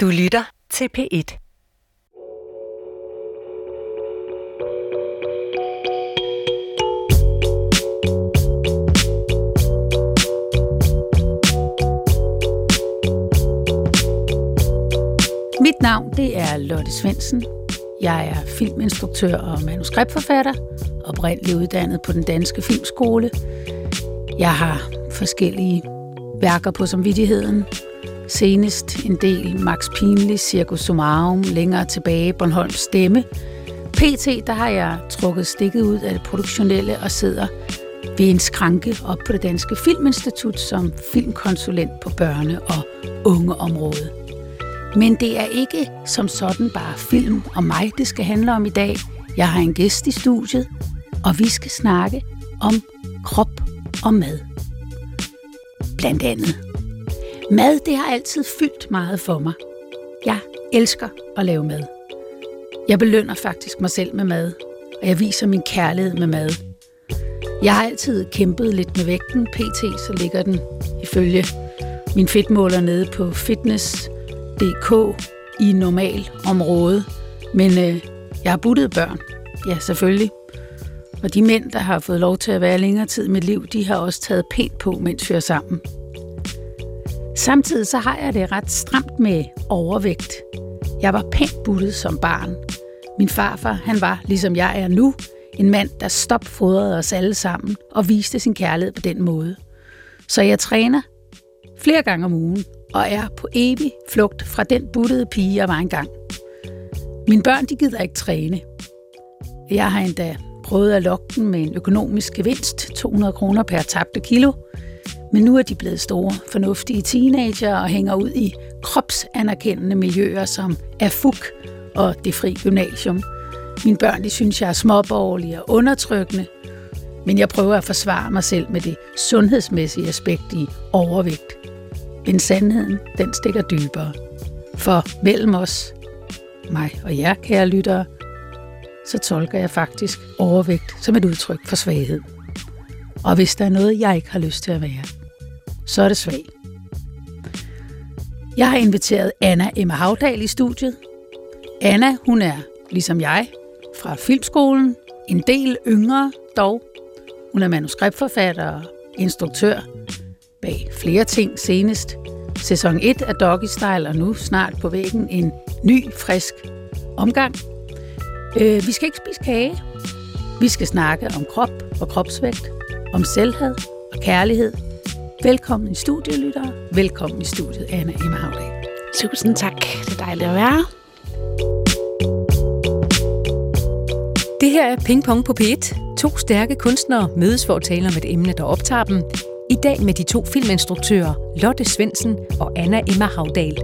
Du lytter til P1. Mit navn det er Lotte Svensen. Jeg er filminstruktør og manuskriptforfatter, oprindeligt uddannet på den danske filmskole. Jeg har forskellige værker på samvittigheden. Senest en del Max Pinlig, Circus Sumarum, længere tilbage Bornholms Stemme. PT, der har jeg trukket stikket ud af det produktionelle og sidder ved en skranke op på det Danske Filminstitut som filmkonsulent på børne- og ungeområdet. Men det er ikke som sådan bare film og mig, det skal handle om i dag. Jeg har en gæst i studiet, og vi skal snakke om krop og mad. Blandt andet. Mad, det har altid fyldt meget for mig. Jeg elsker at lave mad. Jeg belønner faktisk mig selv med mad, og jeg viser min kærlighed med mad. Jeg har altid kæmpet lidt med vægten. PT, så ligger den ifølge min fedtmåler nede på fitness.dk i normal område. Men øh, jeg har buttet børn. Ja, selvfølgelig. Og de mænd, der har fået lov til at være længere tid i mit liv, de har også taget pænt på, mens vi er sammen. Samtidig så har jeg det ret stramt med overvægt. Jeg var pænt buttet som barn. Min farfar, han var, ligesom jeg er nu, en mand, der stopfodrede os alle sammen og viste sin kærlighed på den måde. Så jeg træner flere gange om ugen og er på evig flugt fra den buttede pige, jeg var engang. Mine børn, de gider ikke træne. Jeg har endda prøvet at lokke dem med en økonomisk gevinst, 200 kroner per tabte kilo, men nu er de blevet store, fornuftige teenager og hænger ud i kropsanerkendende miljøer som AFUK og det fri gymnasium. Mine børn de synes, jeg er småborgerlig og undertrykkende, men jeg prøver at forsvare mig selv med det sundhedsmæssige aspekt i overvægt. Men sandheden, den stikker dybere. For mellem os, mig og jer, kære lyttere, så tolker jeg faktisk overvægt som et udtryk for svaghed. Og hvis der er noget, jeg ikke har lyst til at være, så er det svag. Jeg har inviteret Anna Emma Havdal i studiet. Anna, hun er, ligesom jeg, fra Filmskolen, en del yngre dog. Hun er manuskriptforfatter og instruktør bag flere ting senest. Sæson 1 af Doggy Style, og nu snart på væggen en ny, frisk omgang. Øh, vi skal ikke spise kage. Vi skal snakke om krop og kropsvægt, om selvhed og kærlighed. Velkommen i studiet, lyttere. Velkommen i studiet, Anna Emma Havdal. Tusind tak. Det er dejligt at være her. Det her er Ping Pong på P1. To stærke kunstnere mødes for at tale om et emne, der optager dem. I dag med de to filminstruktører Lotte Svensen og Anna Emma Havdal.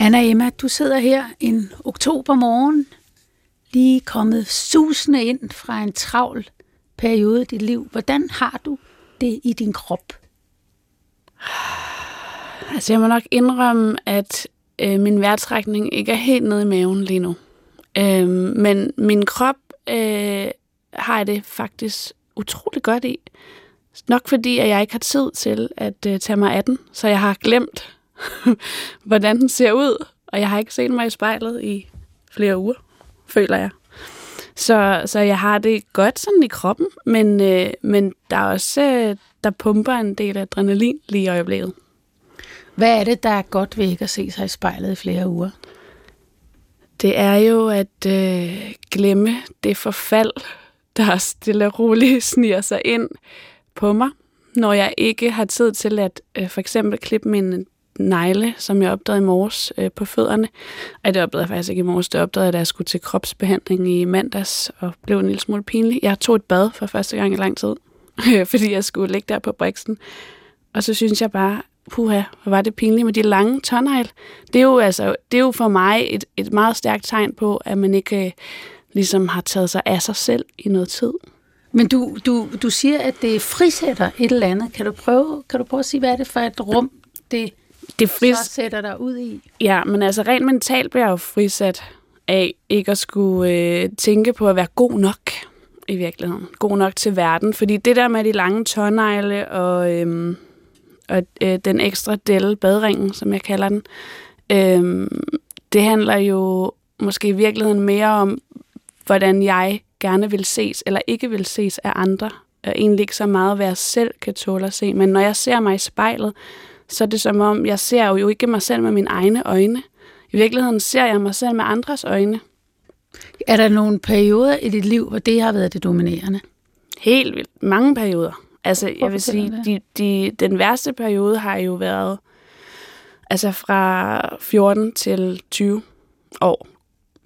Anna Emma, du sidder her en oktobermorgen, lige kommet susende ind fra en travl periode i dit liv. Hvordan har du det i din krop? Altså, jeg må nok indrømme, at øh, min vejrtrækning ikke er helt nede i maven lige nu. Øh, men min krop øh, har jeg det faktisk utrolig godt i. Nok fordi, at jeg ikke har tid til at øh, tage mig af den, så jeg har glemt, hvordan den ser ud. Og jeg har ikke set mig i spejlet i flere uger, føler jeg. Så, så jeg har det godt sådan i kroppen, men, øh, men der er også, øh, der pumper en del adrenalin lige i øjeblikket. Hvad er det, der er godt ved ikke at se sig i spejlet i flere uger? Det er jo at øh, glemme det forfald, der stille og roligt sniger sig ind på mig, når jeg ikke har tid til at øh, for eksempel klippe min negle, som jeg opdagede i morges øh, på fødderne. Ej, det opdagede jeg faktisk ikke i morges. Det opdagede jeg, da jeg skulle til kropsbehandling i mandags, og blev en lille smule pinlig. Jeg tog et bad for første gang i lang tid, fordi jeg skulle ligge der på briksen. Og så synes jeg bare, puha, hvor var det pinligt med de lange tårnegl. Det er jo, altså, det er jo for mig et, et meget stærkt tegn på, at man ikke øh, ligesom har taget sig af sig selv i noget tid. Men du, du, du siger, at det frisætter et eller andet. Kan du prøve, kan du prøve at sige, hvad er det for et rum, det, det fris... så sætter dig ud i? Ja, men altså rent mentalt bliver jeg jo frisat af ikke at skulle øh, tænke på at være god nok i virkeligheden. God nok til verden. Fordi det der med de lange tårnegle og, øhm, og øh, den ekstra del, badringen, som jeg kalder den, øh, det handler jo måske i virkeligheden mere om, hvordan jeg gerne vil ses eller ikke vil ses af andre. Og egentlig ikke så meget, hvad jeg selv kan tåle at se. Men når jeg ser mig i spejlet, så er det som om, jeg ser jo ikke mig selv med mine egne øjne. I virkeligheden ser jeg mig selv med andres øjne. Er der nogle perioder i dit liv, hvor det har været det dominerende? Helt vildt. Mange perioder. Altså, jeg vil sige, de, de, den værste periode har jo været altså fra 14 til 20 år.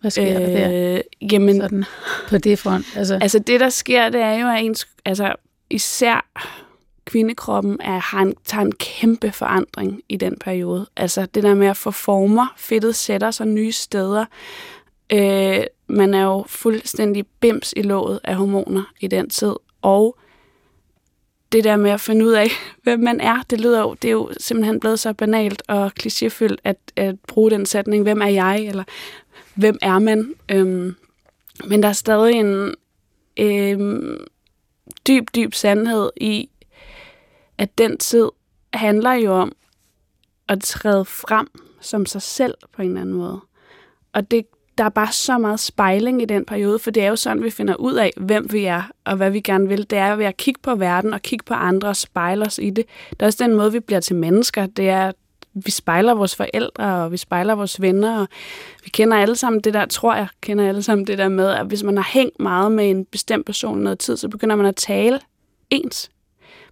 Hvad sker øh, der der? Øh, jamen, Sådan, på det front? Altså. altså det, der sker, det er jo, at ens, altså, især kvindekroppen er, har en, tager en kæmpe forandring i den periode. Altså det der med at få former, fedtet sætter sig nye steder. Øh, man er jo fuldstændig bims i låget af hormoner i den tid. Og det der med at finde ud af, hvem man er, det lyder jo, det er jo simpelthen blevet så banalt og klichéfyldt at, at bruge den sætning, hvem er jeg, eller hvem er man? Øhm, men der er stadig en øhm, dyb, dyb sandhed i, at den tid handler jo om at træde frem som sig selv på en eller anden måde. Og det, der er bare så meget spejling i den periode, for det er jo sådan, vi finder ud af, hvem vi er, og hvad vi gerne vil. Det er ved at kigge på verden og kigge på andre og spejle os i det. Det er også den måde, vi bliver til mennesker. Det er, vi spejler vores forældre, og vi spejler vores venner, og vi kender alle sammen det der, tror jeg, kender alle sammen det der med, at hvis man har hængt meget med en bestemt person i noget tid, så begynder man at tale ens.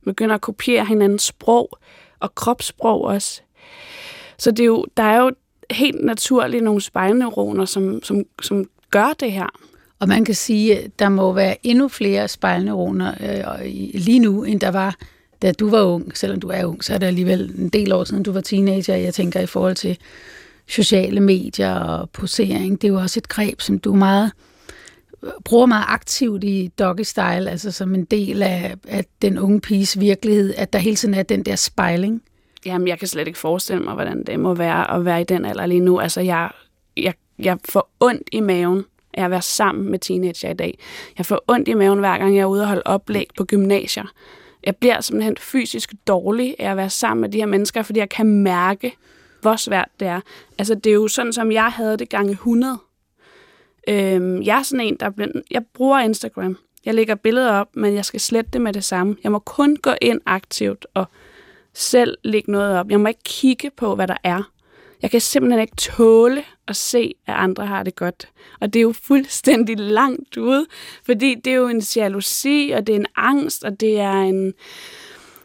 Begynder at kopiere hinandens sprog, og kropssprog også. Så det er jo, der er jo helt naturligt nogle spejlneuroner, som, som, som gør det her. Og man kan sige, at der må være endnu flere spejlneuroner øh, lige nu, end der var, da du var ung. Selvom du er ung, så er det alligevel en del år siden, du var teenager. Jeg tænker i forhold til sociale medier og posering. Det er jo også et greb, som du meget bruger meget aktivt i doggy style, altså som en del af, af den unge piges virkelighed, at der hele tiden er den der spejling. Jamen, jeg kan slet ikke forestille mig, hvordan det må være at være i den alder lige nu. Altså, jeg, jeg, jeg får ondt i maven af at være sammen med teenager i dag. Jeg får ondt i maven, hver gang jeg er ude og holde oplæg på gymnasier. Jeg bliver simpelthen fysisk dårlig af at være sammen med de her mennesker, fordi jeg kan mærke, hvor svært det er. Altså, det er jo sådan, som jeg havde det gange 100. Øhm, jeg er sådan en, der bliver, jeg bruger Instagram. Jeg lægger billeder op, men jeg skal slette det med det samme. Jeg må kun gå ind aktivt og selv lægge noget op. Jeg må ikke kigge på, hvad der er. Jeg kan simpelthen ikke tåle at se, at andre har det godt. Og det er jo fuldstændig langt ude, fordi det er jo en jalousi, og det er en angst, og det er en,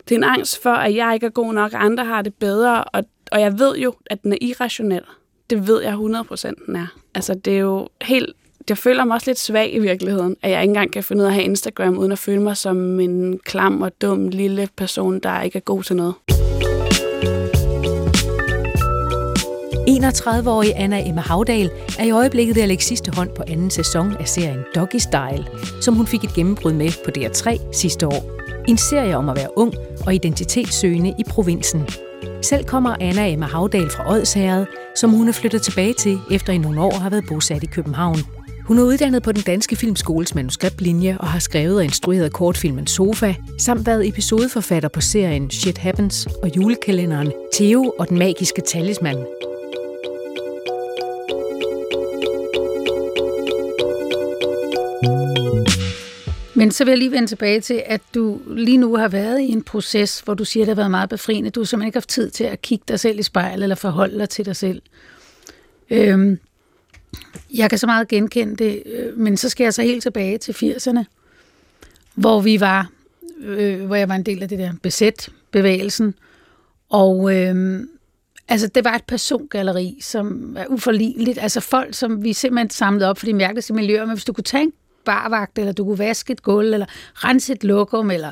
det er en angst for, at jeg ikke er god nok, og andre har det bedre, og, og jeg ved jo, at den er irrationel. Det ved jeg 100% den er. Altså, det er jo helt jeg føler mig også lidt svag i virkeligheden, at jeg ikke engang kan finde ud af at have Instagram, uden at føle mig som en klam og dum lille person, der ikke er god til noget. 31-årige Anna Emma Havdal er i øjeblikket ved at lægge sidste hånd på anden sæson af serien Doggy Style, som hun fik et gennembrud med på DR3 sidste år. En serie om at være ung og identitetssøgende i provinsen. Selv kommer Anna Emma Havdal fra Odsherred, som hun er flyttet tilbage til, efter i nogle år har været bosat i København. Hun er uddannet på den danske filmskoles manuskriptlinje og har skrevet og instrueret kortfilmen Sofa, samt været episodeforfatter på serien Shit Happens og julekalenderen Theo og den magiske talisman. Men så vil jeg lige vende tilbage til, at du lige nu har været i en proces, hvor du siger, at det har været meget befriende. Du har simpelthen ikke haft tid til at kigge dig selv i spejlet eller forholde dig til dig selv. Øhm, jeg kan så meget genkende det, øh, men så skal jeg så helt tilbage til 80'erne, hvor vi var, øh, hvor jeg var en del af det der besæt-bevægelsen, og øh, altså det var et persongalleri, som er uforligneligt, altså folk, som vi simpelthen samlede op for de mærkeligste miljøer, men hvis du kunne tage en barvagt, eller du kunne vaske et gulv, eller rense et lokum, eller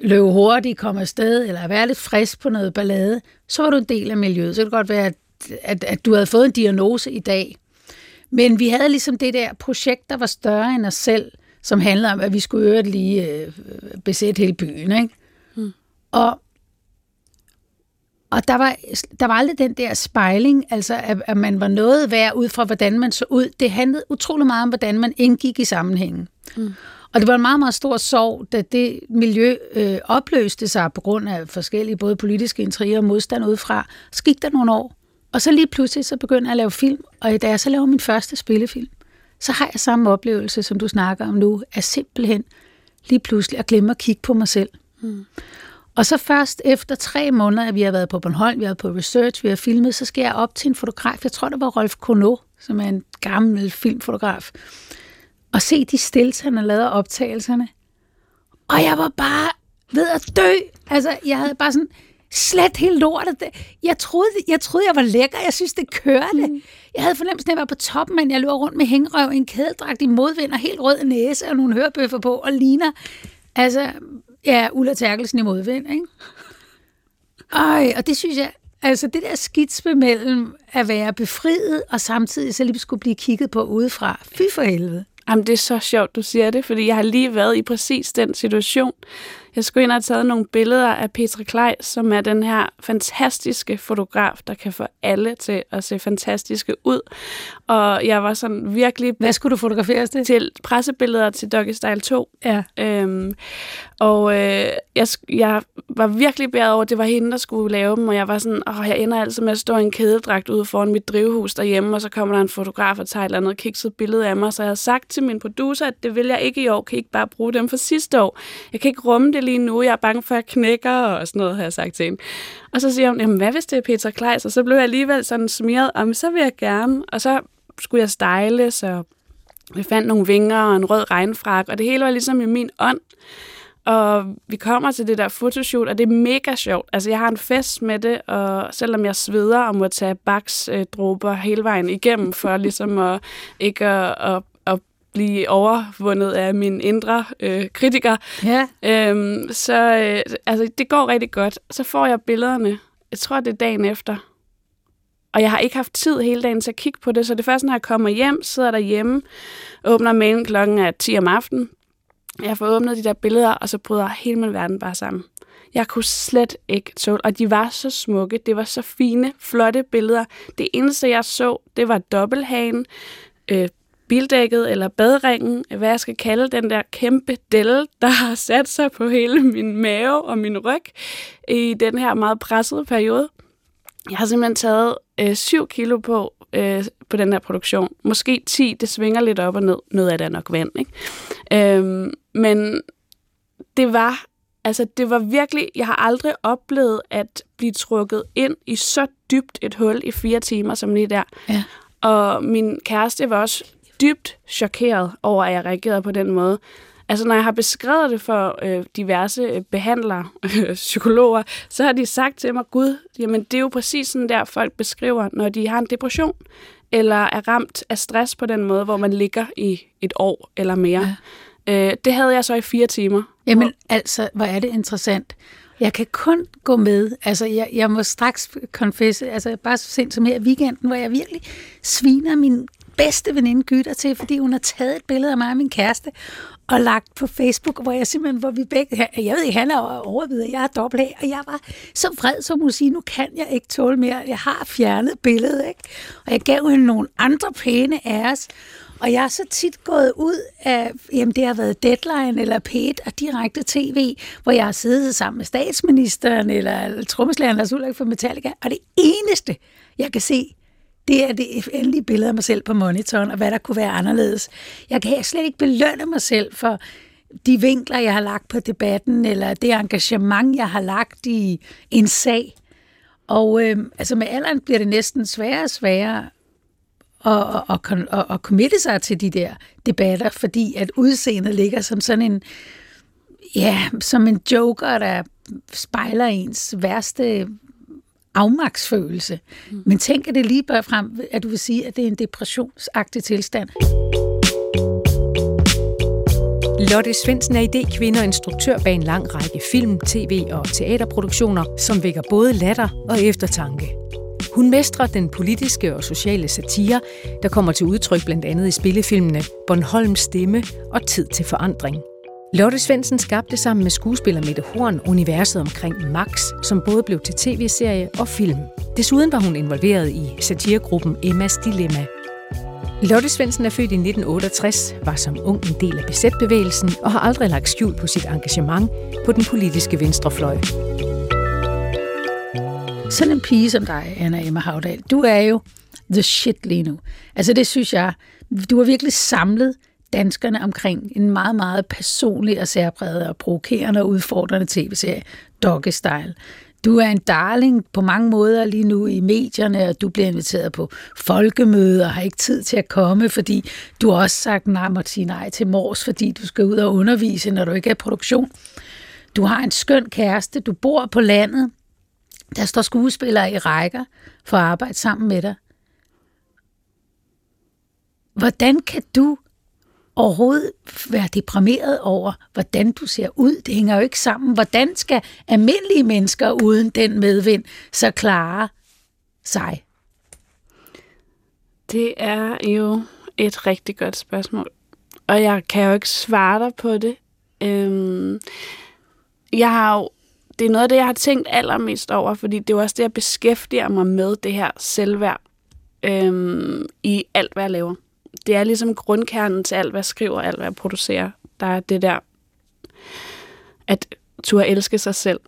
løbe hurtigt, komme afsted, eller være lidt frisk på noget ballade, så var du en del af miljøet. Så kan det godt være, at, at, at du havde fået en diagnose i dag, men vi havde ligesom det der projekt, der var større end os selv, som handlede om, at vi skulle øvrigt lige øh, besætte hele byen. Ikke? Mm. Og, og der var, der var aldrig den der spejling, altså at, at man var noget værd ud fra, hvordan man så ud. Det handlede utrolig meget om, hvordan man indgik i sammenhængen. Mm. Og det var en meget, meget stor sorg, da det miljø øh, opløste sig på grund af forskellige både politiske intriger og modstand udefra. Så gik der nogle år, og så lige pludselig så begyndte jeg at lave film, og da jeg så laver min første spillefilm, så har jeg samme oplevelse, som du snakker om nu, af simpelthen lige pludselig at glemme at kigge på mig selv. Mm. Og så først efter tre måneder, at vi har været på Bornholm, vi har været på research, vi har filmet, så skal jeg op til en fotograf. Jeg tror, det var Rolf Kono, som er en gammel filmfotograf. Og se de stills, han har lavet optagelserne. Og jeg var bare ved at dø. Altså, jeg havde bare sådan slet helt lortet. Jeg troede, jeg troede, jeg var lækker. Jeg synes, det kørte. Mm. Jeg havde fornemmelsen, at jeg var på toppen, men jeg løber rundt med hængerøv i en kædedragt i modvind og helt rød næse og nogle hørebøffer på og ligner altså Ja, Ulla Terkelsen i modvind, ikke? Ej, og det synes jeg, altså det der skitsme mellem at være befriet og samtidig så lige skulle blive kigget på udefra. Fy for helvede. Jamen, det er så sjovt, du siger det, fordi jeg har lige været i præcis den situation. Jeg skulle ind og have taget nogle billeder af Petra Kleis, som er den her fantastiske fotograf, der kan få alle til at se fantastiske ud. Og jeg var sådan virkelig... Hvad skulle du fotografere til? Til pressebilleder til Doggy Style 2. Ja. Øhm, og øh, jeg, jeg var virkelig bæret over, at det var hende, der skulle lave dem, og jeg var sådan, åh, jeg ender altså med at stå i en kædedragt ude foran mit drivhus derhjemme, og så kommer der en fotograf og tager et eller andet kikset billede af mig, så jeg havde sagt til min producer, at det vil jeg ikke i år, kan I ikke bare bruge dem for sidste år. Jeg kan ikke rumme det lige nu, jeg er bange for, at jeg knækker, og sådan noget, har jeg sagt til hende. Og så siger hun, jamen hvad hvis det er Peter Kleis? Og så blev jeg alligevel sådan smiret, om så vil jeg gerne. Og så skulle jeg style, så vi fandt nogle vinger og en rød regnfrak, og det hele var ligesom i min ånd. Og vi kommer til det der fotoshoot, og det er mega sjovt. Altså, jeg har en fest med det, og selvom jeg sveder og må tage baksdråber hele vejen igennem, for ligesom at, ikke at, at blive overvundet af min indre øh, kritiker. Ja. Øhm, så øh, altså, det går rigtig godt. Så får jeg billederne. Jeg tror, det er dagen efter. Og jeg har ikke haft tid hele dagen til at kigge på det, så det første, når jeg kommer hjem, sidder derhjemme, åbner mailen klokken er 10 om aftenen, jeg får åbnet de der billeder, og så bryder hele min verden bare sammen. Jeg kunne slet ikke tåle, og de var så smukke. Det var så fine, flotte billeder. Det eneste, jeg så, det var dobbelthagen, øh, bildækket eller badringen, hvad jeg skal kalde den der kæmpe del, der har sat sig på hele min mave og min ryg i den her meget pressede periode. Jeg har simpelthen taget øh, 7 kilo på øh, på den her produktion. Måske 10, det svinger lidt op og ned. Noget af det er nok vand, ikke? Øhm, men det var, altså det var virkelig, jeg har aldrig oplevet at blive trukket ind i så dybt et hul i fire timer som lige der. Ja. Og min kæreste var også dybt chokeret over, at jeg reagerede på den måde. Altså, når jeg har beskrevet det for øh, diverse øh, behandlere, øh, psykologer, så har de sagt til mig, Gud, jamen det er jo præcis sådan der, folk beskriver, når de har en depression, eller er ramt af stress på den måde, hvor man ligger i et år eller mere. Ja. Øh, det havde jeg så i fire timer. Jamen hvor... altså, hvor er det interessant. Jeg kan kun gå med. Altså, jeg, jeg må straks konfesse, altså bare så sent som her i weekenden, hvor jeg virkelig sviner min bedste veninde Gytter til, fordi hun har taget et billede af mig og min kæreste, og lagt på Facebook, hvor jeg simpelthen, hvor vi begge, jeg ved ikke, han er overvidet, jeg er dobbelt og jeg var så vred, som hun sige, nu kan jeg ikke tåle mere, jeg har fjernet billedet, ikke? Og jeg gav hende nogle andre pæne af os, og jeg er så tit gået ud af, jamen det har været Deadline eller P1 og direkte tv, hvor jeg har siddet sammen med statsministeren eller trommeslageren Lars Ulrik for Metallica, og det eneste, jeg kan se, det er det endelige billede af mig selv på monitoren, og hvad der kunne være anderledes. Jeg kan slet ikke belønne mig selv for de vinkler, jeg har lagt på debatten, eller det engagement, jeg har lagt i en sag. Og øh, altså med alderen bliver det næsten sværere og sværere at, at, at, at committe sig til de der debatter, fordi at udseendet ligger som sådan en, ja, som en joker, der spejler ens værste afmagtsfølelse. Mm. Men tænk, at det lige bør frem, at du vil sige, at det er en depressionsagtig tilstand. Lotte Svendsen er idékvinde og instruktør bag en lang række film, tv og teaterproduktioner, som vækker både latter og eftertanke. Hun mestrer den politiske og sociale satire, der kommer til udtryk blandt andet i spillefilmene Bornholms Stemme og Tid til forandring. Lotte Svendsen skabte sammen med skuespiller Mette Horn universet omkring Max, som både blev til tv-serie og film. Desuden var hun involveret i satiregruppen Emmas Dilemma. Lotte Svendsen er født i 1968, var som ung en del af besætbevægelsen og har aldrig lagt skjul på sit engagement på den politiske venstrefløj. Sådan en pige som dig, Anna Emma Havdal, du er jo the shit lige nu. Altså det synes jeg, du har virkelig samlet danskerne omkring en meget, meget personlig og særpræget og provokerende og udfordrende tv-serie, Doggy Style. Du er en darling på mange måder lige nu i medierne, og du bliver inviteret på folkemøder og har ikke tid til at komme, fordi du har også sagt nej, måtte sige nej til mors, fordi du skal ud og undervise, når du ikke er i produktion. Du har en skøn kæreste, du bor på landet, der står skuespillere i rækker for at arbejde sammen med dig. Hvordan kan du overhovedet være deprimeret over, hvordan du ser ud. Det hænger jo ikke sammen. Hvordan skal almindelige mennesker uden den medvind så klare sig? Det er jo et rigtig godt spørgsmål. Og jeg kan jo ikke svare dig på det. Øhm, jeg har jo, det er noget af det, jeg har tænkt allermest over, fordi det er også det, jeg beskæftiger mig med, det her selvværd øhm, i alt, hvad jeg laver det er ligesom grundkernen til alt, hvad jeg skriver, alt, hvad jeg producerer. Der er det der, at turde elske sig selv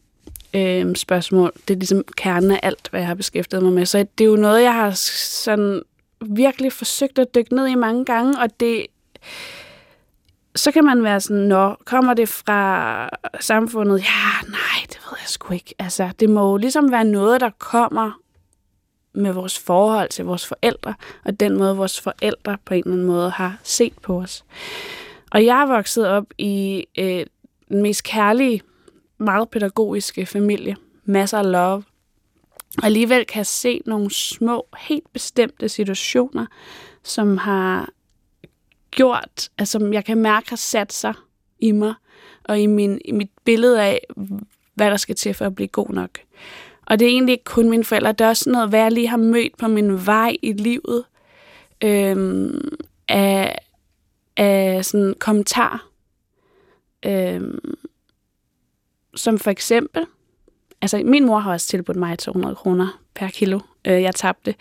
øh, spørgsmål. Det er ligesom kernen af alt, hvad jeg har beskæftiget mig med. Så det er jo noget, jeg har sådan virkelig forsøgt at dykke ned i mange gange, og det så kan man være sådan, når kommer det fra samfundet? Ja, nej, det ved jeg sgu ikke. Altså, det må jo ligesom være noget, der kommer med vores forhold til vores forældre, og den måde, vores forældre på en eller anden måde har set på os. Og jeg er vokset op i øh, den mest kærlige, meget pædagogiske familie. Masser af love. Og alligevel kan jeg se nogle små, helt bestemte situationer, som har gjort, altså som jeg kan mærke har sat sig i mig, og i, min, i mit billede af, hvad der skal til for at blive god nok. Og det er egentlig ikke kun mine forældre, det er også noget, hvad jeg lige har mødt på min vej i livet øhm, af, af sådan kommentar. Øhm, som for eksempel, altså min mor har også tilbudt mig 200 kroner per kilo, øh, jeg tabte.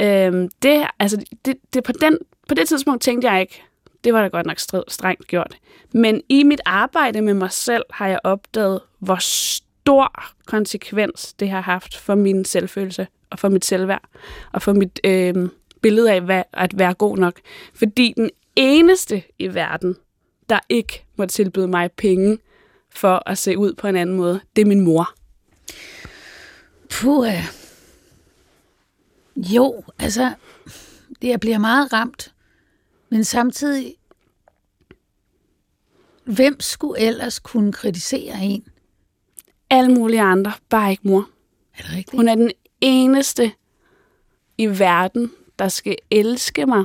Øhm, det, altså, det, det, på, den, på det tidspunkt tænkte jeg ikke, det var da godt nok strengt gjort. Men i mit arbejde med mig selv har jeg opdaget, hvor stor konsekvens, det har haft for min selvfølelse og for mit selvværd og for mit øh, billede af hvad, at være god nok. Fordi den eneste i verden, der ikke må tilbyde mig penge for at se ud på en anden måde, det er min mor. Puh. Øh. Jo, altså, det jeg bliver meget ramt, men samtidig, hvem skulle ellers kunne kritisere en? Alle mulige andre, bare ikke mor. Er det rigtigt? Hun er den eneste i verden, der skal elske mig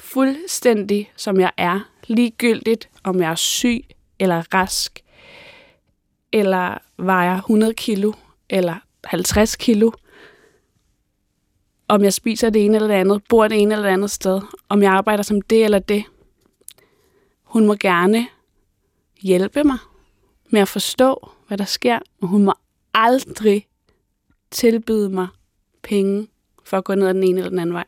fuldstændig, som jeg er. Ligegyldigt, om jeg er syg eller rask, eller vejer 100 kilo, eller 50 kilo. Om jeg spiser det ene eller det andet, bor det ene eller det andet sted, om jeg arbejder som det eller det. Hun må gerne hjælpe mig med at forstå, hvad der sker, og hun må aldrig tilbyde mig penge for at gå ned ad den ene eller den anden vej.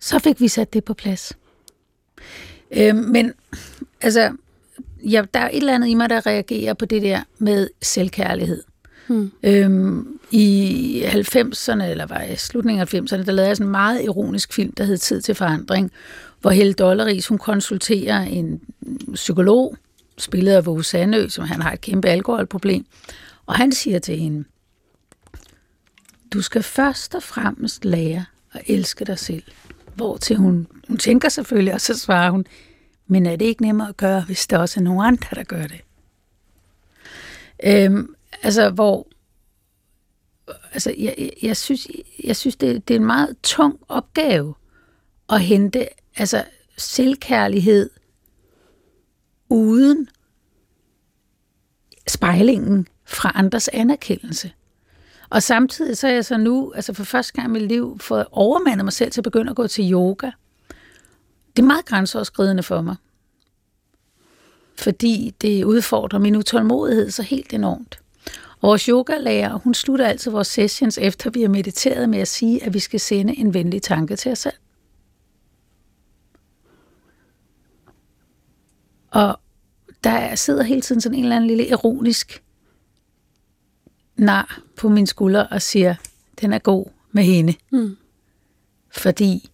Så fik vi sat det på plads. Øh, men altså, ja, der er et eller andet i mig, der reagerer på det der med selvkærlighed. Hmm. Øhm, I 90'erne, eller var i slutningen af 90'erne, der lavede jeg sådan en meget ironisk film, der hed Tid til forandring, hvor Helle Dollaris, hun konsulterer en psykolog, spillet af Våge Sandø, som han har et kæmpe alkoholproblem. Og han siger til hende, du skal først og fremmest lære at elske dig selv. Hvor til hun, hun tænker selvfølgelig, og så svarer hun, men er det ikke nemmere at gøre, hvis der også er nogen andre, der gør det? Øhm, altså, hvor altså, jeg, jeg, jeg synes, jeg synes det, det er en meget tung opgave at hente altså, selvkærlighed uden spejlingen fra andres anerkendelse. Og samtidig så er jeg så nu, altså for første gang i mit liv, fået overmandet mig selv til at begynde at gå til yoga. Det er meget grænseoverskridende for mig. Fordi det udfordrer min utålmodighed så helt enormt. Vores yogalærer, hun slutter altid vores sessions, efter vi har mediteret med at sige, at vi skal sende en venlig tanke til os selv. Og der sidder hele tiden sådan en eller anden lille ironisk nar på min skulder og siger, den er god med hende. Mm. Fordi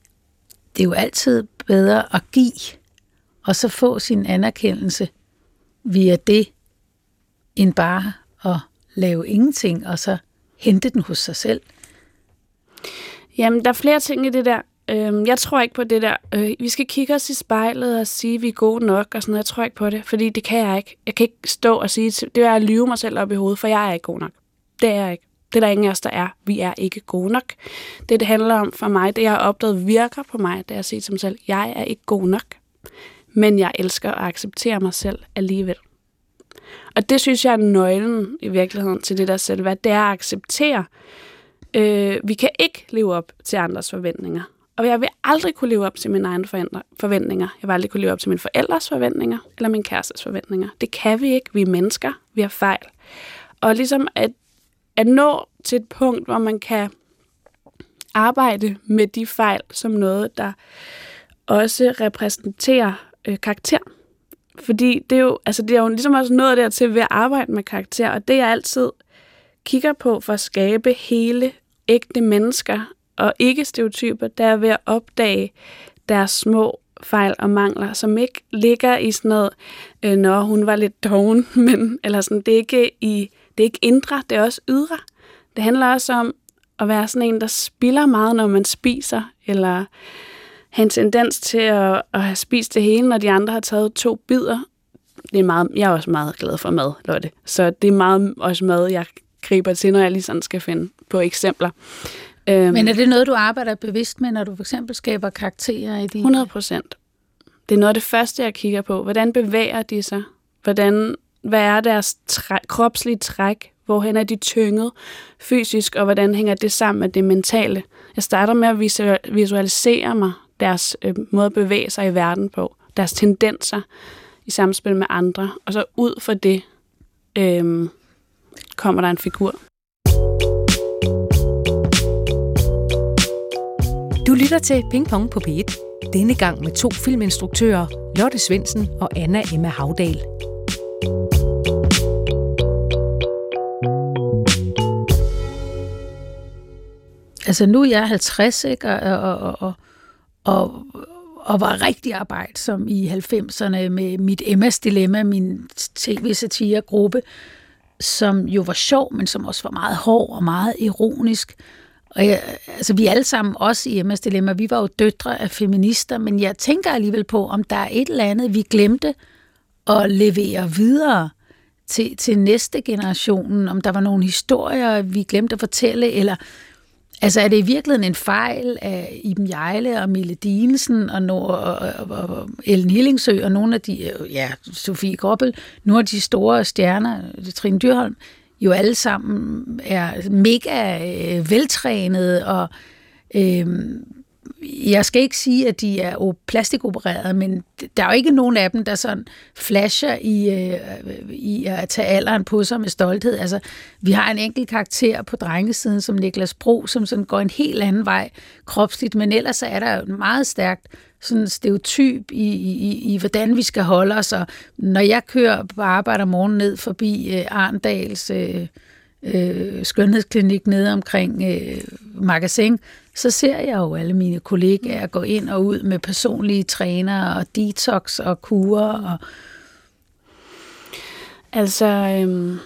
det er jo altid bedre at give, og så få sin anerkendelse via det, end bare at lave ingenting, og så hente den hos sig selv. Jamen, der er flere ting i det der. Øhm, jeg tror ikke på det der. Øh, vi skal kigge os i spejlet og sige, at vi er gode nok og sådan noget. Jeg tror ikke på det, fordi det kan jeg ikke. Jeg kan ikke stå og sige, det er at lyve mig selv op i hovedet, for jeg er ikke god nok. Det er jeg ikke. Det er der ingen af os, der er. Vi er ikke gode nok. Det, det handler om for mig, det jeg har opdaget virker på mig, det er at sige til mig selv, jeg er ikke god nok. Men jeg elsker at acceptere mig selv alligevel. Og det synes jeg er nøglen i virkeligheden til det der selvværd. Det er at acceptere, øh, vi kan ikke leve op til andres forventninger. Og jeg vil aldrig kunne leve op til mine egne forventninger. Jeg vil aldrig kunne leve op til mine forældres forventninger, eller min kærestes forventninger. Det kan vi ikke. Vi er mennesker. Vi har fejl. Og ligesom at, at nå til et punkt, hvor man kan arbejde med de fejl som noget, der også repræsenterer øh, karakter. Fordi det er, jo, altså det er jo ligesom også noget der til ved at arbejde med karakter, og det jeg altid kigger på for at skabe hele ægte mennesker og ikke stereotyper, der er ved at opdage deres små fejl og mangler, som ikke ligger i sådan noget, øh, når hun var lidt doven, men eller sådan, det er ikke i, det er ikke indre, det er også ydre. Det handler også om at være sådan en, der spiller meget, når man spiser, eller have en tendens til at, at have spist det hele, når de andre har taget to bidder. Det er meget, jeg er også meget glad for mad, Lotte. Så det er meget også mad, jeg griber til, når jeg lige sådan skal finde på eksempler. Øhm, Men er det noget, du arbejder bevidst med, når du for eksempel skaber karakterer i dine... 100 procent. Det er noget af det første, jeg kigger på. Hvordan bevæger de sig? Hvordan, hvad er deres træ, kropslige træk? Hvorhen er de tynget fysisk, og hvordan hænger det sammen med det mentale? Jeg starter med at visualisere mig, deres øh, måde at bevæge sig i verden på, deres tendenser i samspil med andre, og så ud fra det øh, kommer der en figur. Du lytter til Ping Pong på P1. Denne gang med to filminstruktører, Lotte Svensen og Anna Emma Havdal. Altså nu er jeg 50, ikke? Og, og, og, og, og var rigtig arbejdsom i 90'erne med mit Emmas Dilemma, min tv-satire-gruppe, som jo var sjov, men som også var meget hård og meget ironisk. Og jeg, altså, vi alle sammen, også i Emmas Dilemma, vi var jo døtre af feminister, men jeg tænker alligevel på, om der er et eller andet, vi glemte at levere videre til, til næste generation, om der var nogle historier, vi glemte at fortælle, eller Altså er det i virkeligheden en fejl af Iben Jejle og Mille Dinesen og, no, og, og, og Ellen Hillingsø og nogle af de, øh, ja, Sofie Groppel, nogle af de store stjerner, Trine Dyrholm, jo alle sammen er mega øh, veltrænede og øh, jeg skal ikke sige, at de er plastikopereret, men der er jo ikke nogen af dem, der sådan flasher i, øh, i at tage alderen på sig med stolthed. Altså, vi har en enkelt karakter på drengesiden, som Niklas Bro, som sådan går en helt anden vej kropsligt, men ellers så er der jo meget stærkt sådan stereotyp i, i, i, hvordan vi skal holde os. Og når jeg kører på arbejde om morgenen ned forbi øh, Arndals øh, øh, skønhedsklinik nede omkring øh, magasin, så ser jeg jo alle mine kollegaer gå ind og ud med personlige trænere og detox og kurer. Og... Altså, øhm...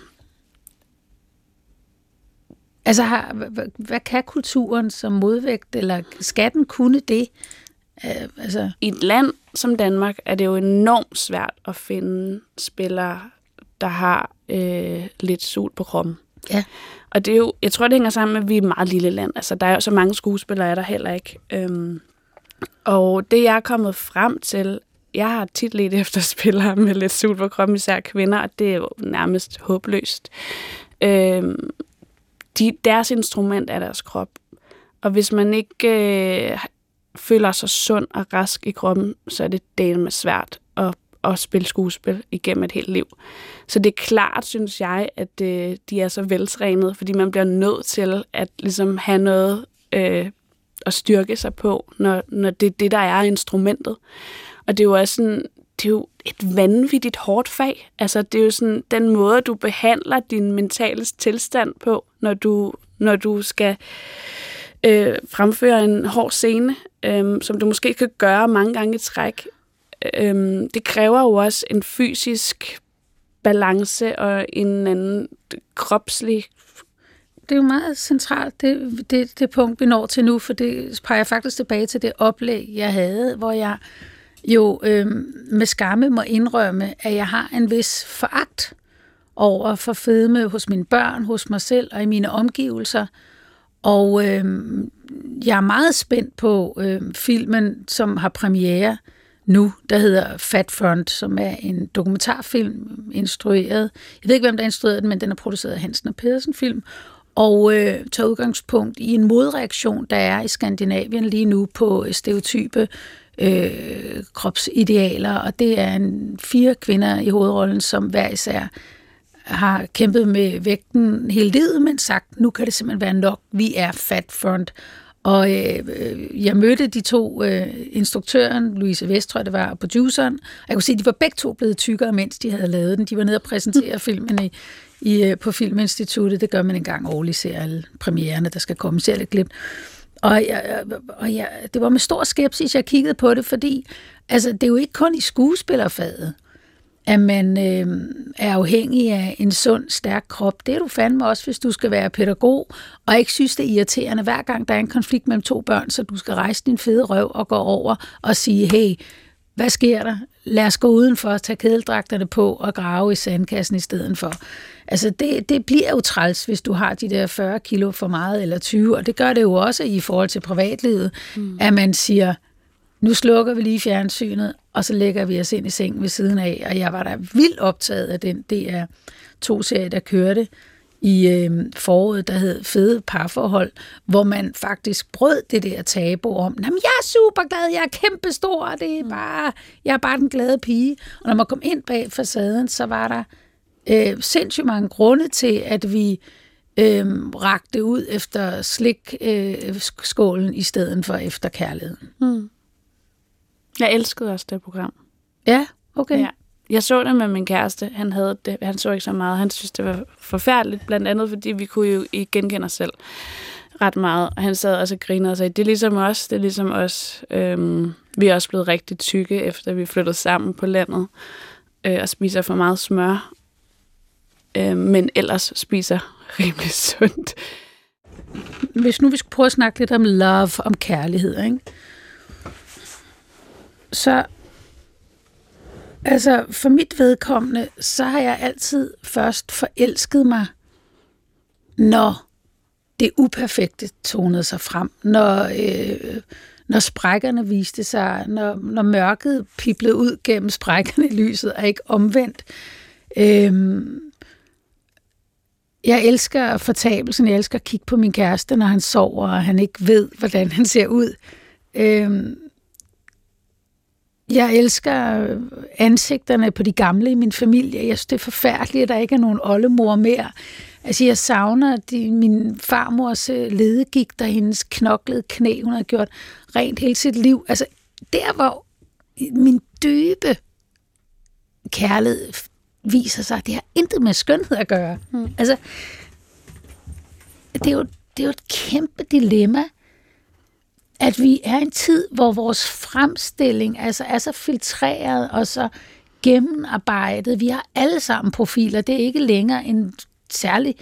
altså har, hvad, hvad kan kulturen som modvægt, eller skal den kunne det? Øh, altså... I et land som Danmark er det jo enormt svært at finde spillere, der har øh, lidt sol på kroppen. Ja. Og det er jo, jeg tror, det hænger sammen med, at vi er et meget lille land. Altså, der er jo så mange skuespillere, er der heller ikke. Øhm, og det, jeg er kommet frem til, jeg har tit lidt efter spillere med lidt sol på kroppen, især kvinder, og det er jo nærmest håbløst. Øhm, de, deres instrument er deres krop. Og hvis man ikke øh, føler sig sund og rask i kroppen, så er det del med svært at, at spille skuespil igennem et helt liv. Så det er klart, synes jeg, at øh, de er så veltrænet, fordi man bliver nødt til at ligesom have noget øh, at styrke sig på, når, når det er det, der er instrumentet. Og det er jo også sådan, det er jo et vanvittigt hårdt fag. Altså, det er jo sådan den måde, du behandler din mentale tilstand på, når du, når du skal øh, fremføre en hård scene, øhm, som du måske kan gøre mange gange i træk. øhm, det kræver jo også en fysisk balance og en anden kropslig det er jo meget centralt, det, det, det punkt, vi når til nu, for det peger faktisk tilbage til det oplæg, jeg havde, hvor jeg jo øh, med skamme må indrømme, at jeg har en vis foragt over for fedme hos mine børn, hos mig selv og i mine omgivelser. Og øh, jeg er meget spændt på øh, filmen, som har premiere nu, der hedder Fat Front, som er en dokumentarfilm instrueret. Jeg ved ikke, hvem der instruerede den, men den er produceret af Hansen og Pedersen film, og øh, tager udgangspunkt i en modreaktion, der er i Skandinavien lige nu på stereotype øh, kropsidealer, og det er en fire kvinder i hovedrollen, som hver især har kæmpet med vægten hele livet, men sagt, nu kan det simpelthen være nok, vi er fat front. Og øh, jeg mødte de to øh, instruktøren, Louise Vest, tror jeg det var, og produceren, og jeg kunne se, at de var begge to blevet tykkere, mens de havde lavet den. De var nede og præsentere filmen i, i, øh, på Filminstituttet. Det gør man en gang årligt, ser alle premiererne, der skal komme. Ser lidt glimt. Og, jeg, og jeg, det var med stor skepsis, jeg kiggede på det, fordi altså, det er jo ikke kun i skuespillerfaget, at man øh, er afhængig af en sund, stærk krop. Det er du fandme også, hvis du skal være pædagog, og ikke synes, det er irriterende hver gang, der er en konflikt mellem to børn, så du skal rejse din fede røv og gå over og sige, hey, hvad sker der? Lad os gå udenfor og tage kædeldragterne på og grave i sandkassen i stedet for. Altså det, det bliver jo træls, hvis du har de der 40 kilo for meget eller 20, og det gør det jo også i forhold til privatlivet, mm. at man siger, nu slukker vi lige fjernsynet, og så lægger vi os ind i sengen ved siden af, og jeg var da vildt optaget af den DR to-serie, der kørte i øh, foråret, der hed Fede Parforhold, hvor man faktisk brød det der tabu om, jamen jeg er super glad, jeg er kæmpestor, det er mm. bare, jeg er bare den glade pige. Og når man kom ind bag facaden, så var der øh, sindssygt mange grunde til, at vi øh, rakte ud efter slikskålen øh, i stedet for efter kærligheden. Mm. Jeg elskede også det program. Ja, okay. Ja. Jeg så det med min kæreste. Han havde det. Han så ikke så meget. Han synes, det var forfærdeligt, blandt andet, fordi vi kunne jo ikke genkende os selv ret meget. Og han sad også og grinede og sagde, det er ligesom os, det er ligesom os. Øhm, vi er også blevet rigtig tykke, efter vi flyttede sammen på landet øh, og spiser for meget smør øh, men ellers spiser rimelig sundt. Hvis nu vi skulle prøve at snakke lidt om love, om kærlighed, ikke? Så altså for mit vedkommende, så har jeg altid først forelsket mig, når det uperfekte tonede sig frem, når, øh, når sprækkerne viste sig, når, når mørket piblede ud gennem sprækkerne i lyset, og ikke omvendt. Øh, jeg elsker fortabelsen, jeg elsker at kigge på min kæreste, når han sover, og han ikke ved, hvordan han ser ud. Øhm, jeg elsker ansigterne på de gamle i min familie. Jeg synes, det er forfærdeligt, at der ikke er nogen oldemor mere. Altså, jeg savner de, min farmors øh, ledegik, der hendes knoklede knæ, hun har gjort rent hele sit liv. Altså, der hvor min dybe kærlighed viser sig, det har intet med skønhed at gøre. Mm. Altså, det er, jo, det er jo et kæmpe dilemma, at vi er en tid, hvor vores fremstilling altså er så filtreret og så gennemarbejdet. Vi har alle sammen profiler. Det er ikke længere en særlig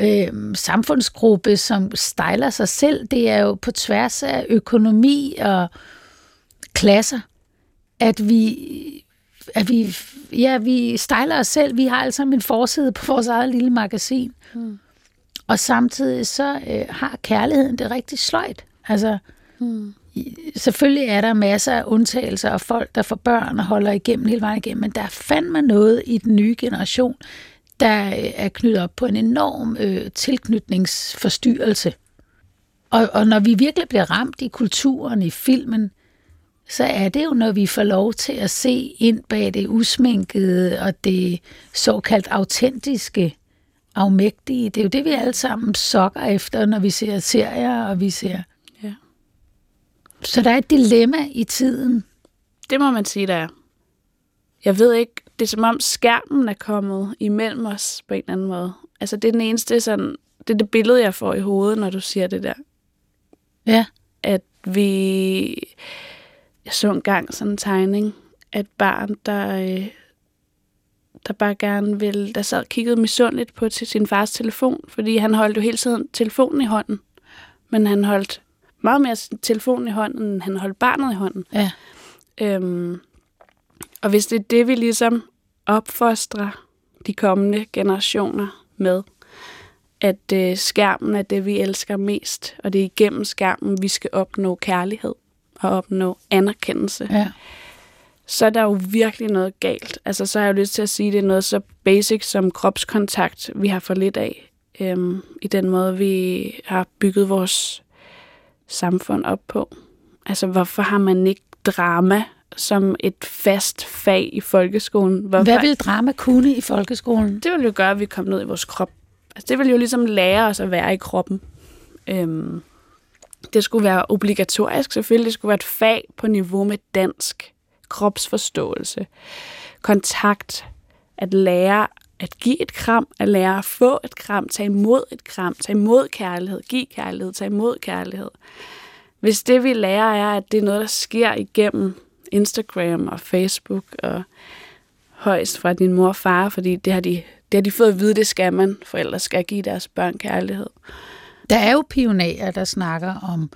øh, samfundsgruppe, som stejler sig selv. Det er jo på tværs af økonomi og klasser, at vi, at vi ja, vi stejler os selv. Vi har altså en forside på vores eget lille magasin. Mm. Og samtidig så øh, har kærligheden det rigtig sløjt. Altså, mm. selvfølgelig er der masser af undtagelser og folk, der får børn og holder igennem hele vejen igennem, men der er fandme noget i den nye generation, der øh, er knyttet op på en enorm øh, tilknytningsforstyrrelse. Og, og når vi virkelig bliver ramt i kulturen, i filmen, så er det jo, når vi får lov til at se ind bag det usminkede og det såkaldt autentiske, afmægtige. Det er jo det, vi alle sammen sokker efter, når vi ser serier, og vi ser... Så der er et dilemma i tiden. Det må man sige, der er. Jeg ved ikke, det er som om skærmen er kommet imellem os på en eller anden måde. Altså det er den eneste sådan, det er det billede, jeg får i hovedet, når du siger det der. Ja. At vi, jeg så engang sådan en tegning af et barn, der, øh, der bare gerne ville, der sad og kiggede misundeligt på til sin fars telefon, fordi han holdt jo hele tiden telefonen i hånden. Men han holdt meget mere telefonen i hånden, end han holdt barnet i hånden. Ja. Øhm, og hvis det er det, vi ligesom opfostrer de kommende generationer med, at øh, skærmen er det, vi elsker mest, og det er igennem skærmen, vi skal opnå kærlighed og opnå anerkendelse, ja. så er der jo virkelig noget galt. Altså, så har jeg jo lyst til at sige, at det er noget så basic som kropskontakt, vi har for lidt af, øhm, i den måde, vi har bygget vores samfund op på. Altså, hvorfor har man ikke drama som et fast fag i folkeskolen? Hvorfor? Hvad vil drama kunne i folkeskolen? Det vil jo gøre, at vi kommer ned i vores krop. Altså, det vil jo ligesom lære os at være i kroppen. Øhm, det skulle være obligatorisk selvfølgelig. Det skulle være et fag på niveau med dansk. Kropsforståelse. Kontakt. At lære at give et kram, at lære at få et kram, tage imod et kram, tage imod kærlighed, give kærlighed, tage imod kærlighed. Hvis det vi lærer er, at det er noget, der sker igennem Instagram og Facebook og højst fra din mor og far, fordi det har de, det har de fået at vide, det skal man. Forældre skal give deres børn kærlighed. Der er jo pionerer, der snakker om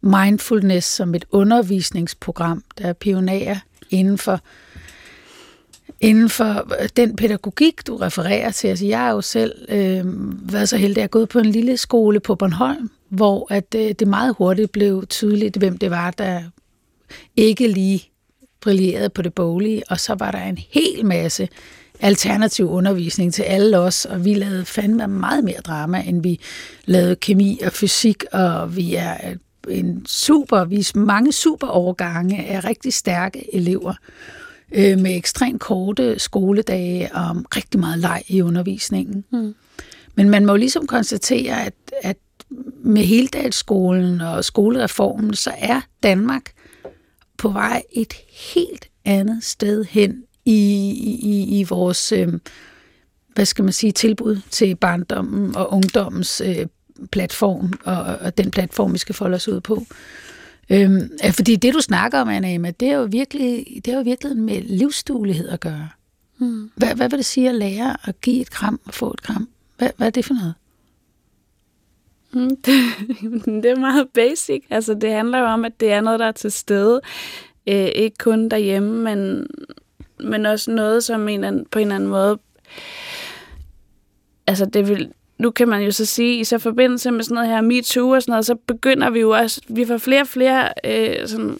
mindfulness som et undervisningsprogram. Der er pionerer inden for, inden for øh, den pædagogik, du refererer til. Altså, jeg har jo selv øh, været så heldig at gå på en lille skole på Bornholm, hvor at, øh, det meget hurtigt blev tydeligt, hvem det var, der ikke lige brillerede på det boglige, og så var der en hel masse alternativ undervisning til alle os, og vi lavede fandme meget mere drama, end vi lavede kemi og fysik, og vi er øh, en super, vi er mange super overgange af rigtig stærke elever øh, med ekstremt korte skoledage og rigtig meget leg i undervisningen. Mm. Men man må ligesom konstatere, at, at med heldagsskolen og skolereformen, så er Danmark på vej et helt andet sted hen i, i, i vores, øh, hvad skal man sige, tilbud til barndommen og ungdommens øh, platform, og, og den platform, vi skal folde os ud på. Øhm, fordi det, du snakker om, Anna det er jo virkelig, det er jo virkelig med livsduelighed at gøre. Hmm. Hvad, hvad vil det sige at lære at give et kram og få et kram? Hvad, hvad er det for noget? Mm, det, det er meget basic. Altså, det handler jo om, at det er noget, der er til stede. Øh, ikke kun derhjemme, men, men også noget, som en, på en eller anden måde... Altså, det vil, nu kan man jo så sige, i så forbindelse med sådan noget her MeToo og sådan noget, så begynder vi jo også... Vi får flere og flere øh, sådan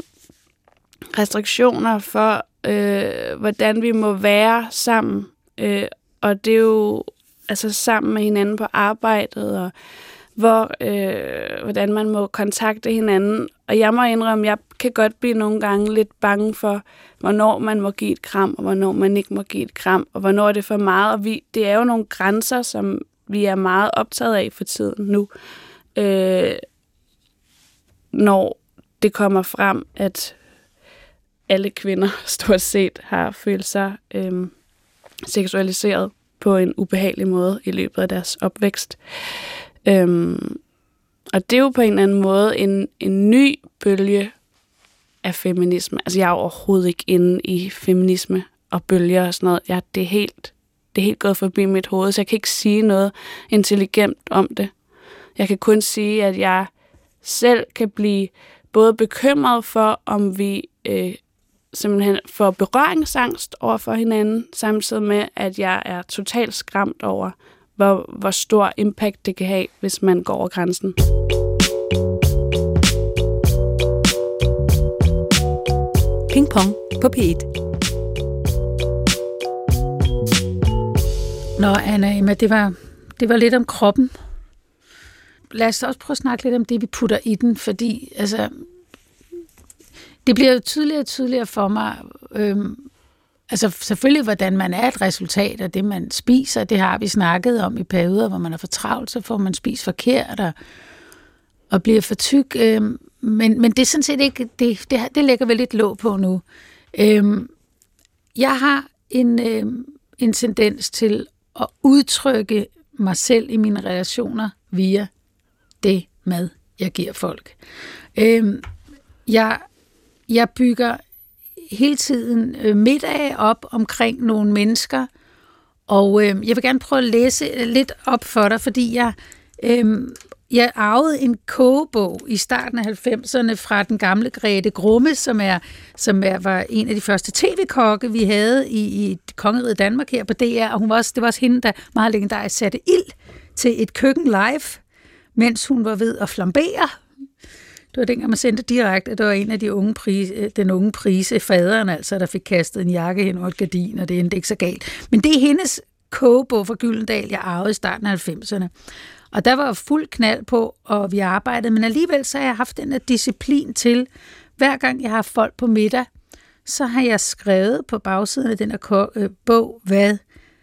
restriktioner for, øh, hvordan vi må være sammen. Øh, og det er jo altså sammen med hinanden på arbejdet, og hvor, øh, hvordan man må kontakte hinanden. Og jeg må indrømme, jeg kan godt blive nogle gange lidt bange for, hvornår man må give et kram, og hvornår man ikke må give et kram, og hvornår det er for meget. Og vi, det er jo nogle grænser, som vi er meget optaget af for tiden nu. Øh, når det kommer frem, at alle kvinder stort set har følt sig øh, seksualiseret på en ubehagelig måde i løbet af deres opvækst. Øhm, og det er jo på en eller anden måde en, en ny bølge af feminisme. Altså jeg er overhovedet ikke inde i feminisme og bølger og sådan noget. Ja, det er helt, det er helt gået forbi mit hoved, så jeg kan ikke sige noget intelligent om det. Jeg kan kun sige, at jeg selv kan blive både bekymret for, om vi øh, simpelthen får berøringsangst over for hinanden, samtidig med, at jeg er totalt skræmt over, hvor, hvor stor impact det kan have, hvis man går over grænsen. Ping Pong på P1. Nå, Anna, Emma, det var, det var lidt om kroppen. Lad os også prøve at snakke lidt om det, vi putter i den, fordi altså, det bliver jo tydeligere og tydeligere for mig, øhm, altså selvfølgelig, hvordan man er et resultat af det, man spiser. Det har vi snakket om i perioder, hvor man er for travlt, så får man spist forkert og, og bliver for tyk. Øhm, men, men det er sådan set ikke, det, det, det lægger vi lidt låg på nu. Øhm, jeg har en, øhm, en tendens til at udtrykke mig selv i mine relationer via det mad, jeg giver folk. Øhm, jeg, jeg bygger hele tiden øh, middag op omkring nogle mennesker, og øh, jeg vil gerne prøve at læse lidt op for dig, fordi jeg, øh, jeg arvede en kogebog i starten af 90'erne fra den gamle Grete Grumme, som, er, som er, var en af de første tv-kokke, vi havde i, i Kongeriget Danmark her på DR, og hun var også, det var også hende, der meget legendarisk satte ild til et køkken live, mens hun var ved at flambere. Det var dengang, man sendte direkte, det var en af de unge prise, øh, den unge prise, faderen altså, der fik kastet en jakke hen over et gardin, og det endte ikke så galt. Men det er hendes kogebog fra Gyldendal, jeg arvede i starten af 90'erne. Og der var fuld knald på, og vi arbejdede, men alligevel så har jeg haft den her disciplin til, hver gang jeg har folk på middag, så har jeg skrevet på bagsiden af den her øh, bog, hvad,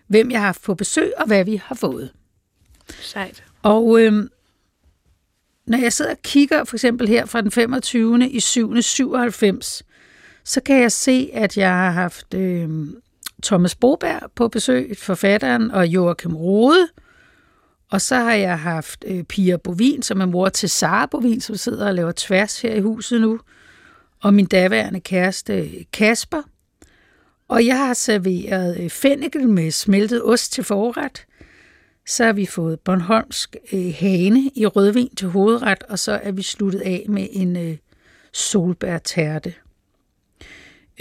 hvem jeg har haft på besøg, og hvad vi har fået. Sejt. Og øhm, når jeg sidder og kigger for eksempel her fra den 25. i 7. 97, så kan jeg se, at jeg har haft øhm, Thomas Boberg på besøg, forfatteren, og Joachim Rode, og så har jeg haft øh, Pia Bovin, som er mor til Sara Bovin, som sidder og laver tværs her i huset nu. Og min daværende kæreste øh, Kasper. Og jeg har serveret øh, fennikel med smeltet ost til forret. Så har vi fået Bornholmsk øh, hane i rødvin til hovedret, og så er vi sluttet af med en øh, solbærtærte.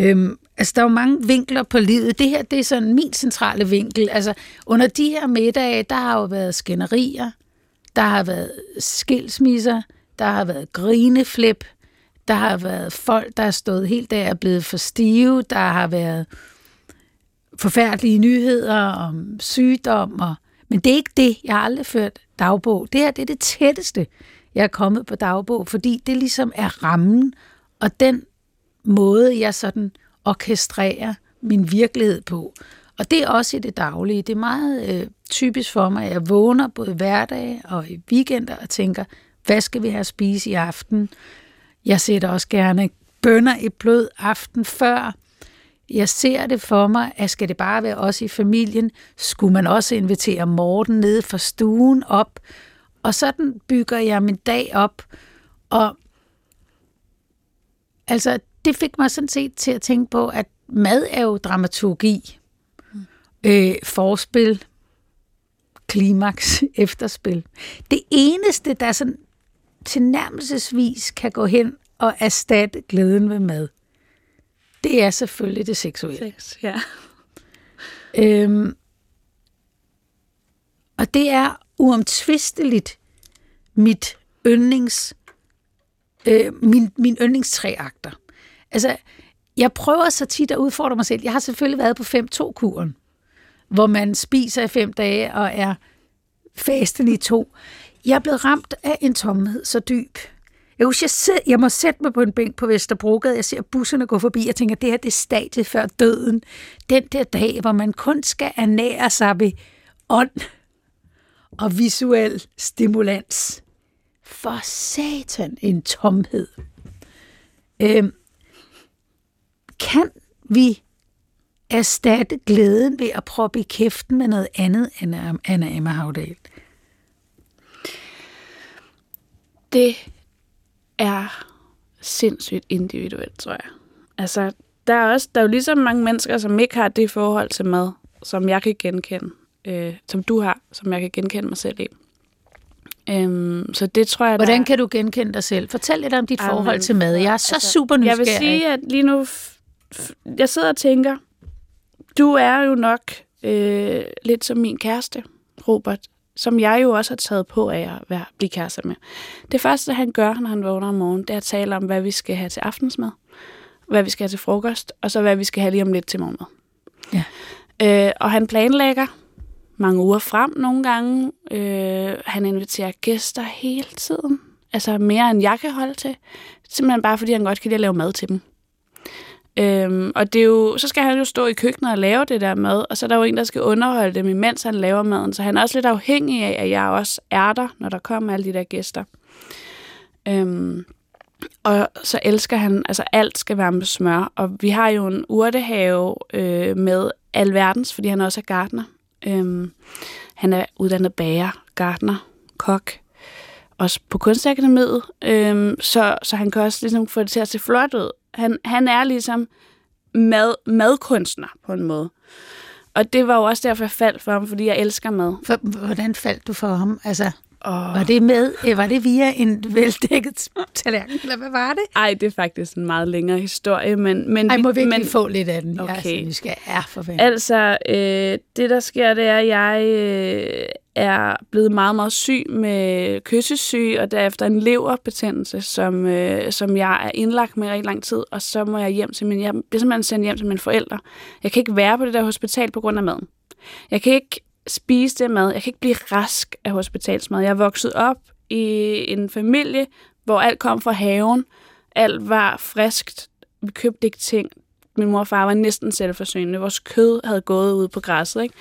Øhm, altså, der er jo mange vinkler på livet. Det her, det er sådan min centrale vinkel. Altså, under de her middage, der har jo været skænderier, der har været skilsmisser, der har været grineflip, der har været folk, der er stået helt der og blevet for stive, der har været forfærdelige nyheder om sygdom. Og, men det er ikke det. Jeg har aldrig ført dagbog. Det her det er det tætteste, jeg er kommet på dagbog, fordi det ligesom er rammen, og den måde, jeg sådan orkestrere min virkelighed på. Og det er også i det daglige. Det er meget øh, typisk for mig, at jeg vågner både hverdag og i weekender og tænker, hvad skal vi have at spise i aften? Jeg sætter også gerne bønder i blød aften før. Jeg ser det for mig, at skal det bare være os i familien, skulle man også invitere Morten ned fra stuen op, og sådan bygger jeg min dag op. Og altså, det fik mig sådan set til at tænke på, at mad er jo dramaturgi, mm. øh, forspil, klimaks, efterspil. Det eneste, der sådan tilnærmelsesvis kan gå hen og erstatte glæden ved mad, det er selvfølgelig det seksuelle. Sex, ja. Øhm, og det er uomtvisteligt mit yndlings, øh, min, min yndlingstræakter. Altså, jeg prøver så tit at udfordre mig selv. Jeg har selvfølgelig været på 5-2-kuren, hvor man spiser i fem dage og er fasten i to. Jeg er blevet ramt af en tomhed så dyb. Jeg, husker, jeg, sidder, jeg må sætte mig på en bænk på Vesterbrogade. Jeg ser busserne gå forbi. Jeg tænker, det her det er stadiet før døden. Den der dag, hvor man kun skal ernære sig ved ånd og visuel stimulans. For satan en tomhed. Øhm, kan vi erstatte glæden ved at proppe i kæften med noget andet end Anna Emma Havdal? Det er sindssygt individuelt, tror jeg. Altså, der er, også, der er jo ligesom mange mennesker, som ikke har det forhold til mad, som jeg kan genkende, øh, som du har, som jeg kan genkende mig selv i. Øhm, så det tror jeg, Hvordan der... kan du genkende dig selv? Fortæl lidt om dit Amen, forhold til mad. Jeg er så altså, super nysgerrig. Jeg vil sige, at lige nu, jeg sidder og tænker, du er jo nok øh, lidt som min kæreste, Robert, som jeg jo også har taget på af at være, blive kæreste med. Det første, han gør, når han vågner om morgenen, det er at tale om, hvad vi skal have til aftensmad, hvad vi skal have til frokost, og så hvad vi skal have lige om lidt til morgenmad. Ja. Øh, og han planlægger mange uger frem nogle gange. Øh, han inviterer gæster hele tiden. Altså mere end jeg kan holde til. Simpelthen bare fordi han godt kan lide at lave mad til dem. Øhm, og det er jo, så skal han jo stå i køkkenet og lave det der mad, og så er der jo en, der skal underholde dem, imens han laver maden. Så han er også lidt afhængig af, at jeg også er der, når der kommer alle de der gæster. Øhm, og så elsker han, altså alt skal være med smør. Og vi har jo en urtehave øh, med alverdens, fordi han også er gartner. Øhm, han er uddannet bager, gartner, kok, også på kunstakademiet, øhm, så, så han kan også ligesom få det til at se flot ud. Han, han er ligesom mad, madkunstner på en måde. Og det var jo også derfor, jeg faldt for ham, fordi jeg elsker mad. For, hvordan faldt du for ham? Altså, Oh. Var det med? Øh, var det via en veldækket tallerken, eller hvad var det? Ej, det er faktisk en meget længere historie, men... men Ej, må vi ikke men, få lidt af den? Okay. Jeg er, skal, er for Altså, øh, det der sker, det er, at jeg øh, er blevet meget, meget syg med kyssesyge, og derefter en leverbetændelse, som, øh, som jeg er indlagt med i rigtig lang tid, og så må jeg hjem til min... Jeg bliver simpelthen sendt hjem til mine forældre. Jeg kan ikke være på det der hospital på grund af maden. Jeg kan ikke spise det mad. Jeg kan ikke blive rask af hospitalsmad. Jeg er vokset op i en familie, hvor alt kom fra haven. Alt var friskt. Vi købte ikke ting. Min mor og far var næsten selvforsynende. Vores kød havde gået ud på græsset. Ikke?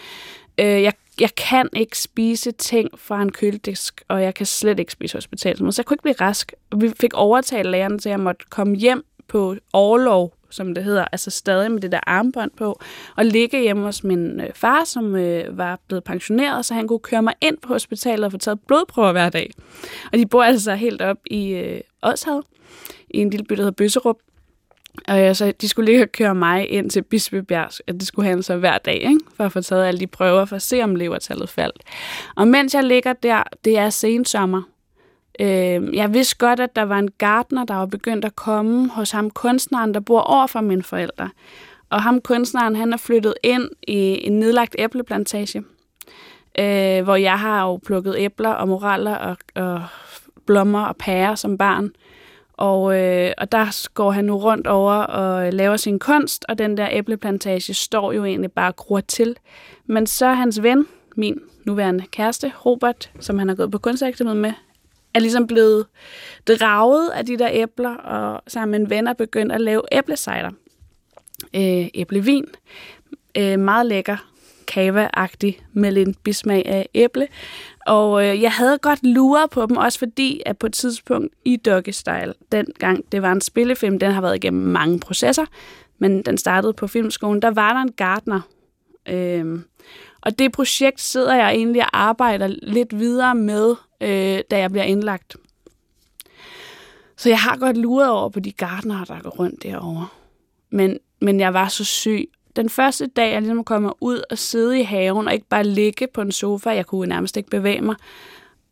Øh, jeg, jeg kan ikke spise ting fra en køledisk, og jeg kan slet ikke spise hospitalsmad. Så jeg kunne ikke blive rask. Vi fik overtalt lærerne til, at jeg måtte komme hjem på overlov som det hedder, altså stadig med det der armbånd på, og ligge hjemme hos min øh, far, som øh, var blevet pensioneret, så han kunne køre mig ind på hospitalet og få taget blodprøver hver dag. Og de bor altså helt op i øh, Odshavet, i en lille by, der hedder Bøsserup. Og ja, så de skulle ligge og køre mig ind til Bispebjerg, at det skulle handle så hver dag, ikke? for at få taget alle de prøver, for at se, om levertallet faldt. Og mens jeg ligger der, det er sensommer, Øh, jeg vidste godt, at der var en gartner, der var begyndt at komme hos ham kunstneren, der bor over for mine forældre. Og ham kunstneren, han er flyttet ind i en nedlagt æbleplantage, øh, hvor jeg har jo plukket æbler og moraller og, og blommer og pærer som barn. Og, øh, og der går han nu rundt over og øh, laver sin kunst, og den der æbleplantage står jo egentlig bare gror til. Men så hans ven, min nuværende kæreste, Robert, som han har gået på kunstakademiet med, er ligesom blevet draget af de der æbler, og sammen med en ven er begyndt at lave æblecider. Øh, æblevin. Øh, meget lækker kava-agtig med lidt bismag af æble. Og øh, jeg havde godt luret på dem, også fordi at på et tidspunkt i Doggy Style, dengang det var en spillefilm, den har været igennem mange processer, men den startede på filmskolen, der var der en gartner. Øh, og det projekt sidder jeg egentlig og arbejder lidt videre med øh, da jeg bliver indlagt. Så jeg har godt luret over på de gardnere, der går rundt derovre. Men, men jeg var så syg. Den første dag, jeg ligesom kommer ud og sidde i haven, og ikke bare ligge på en sofa, jeg kunne nærmest ikke bevæge mig.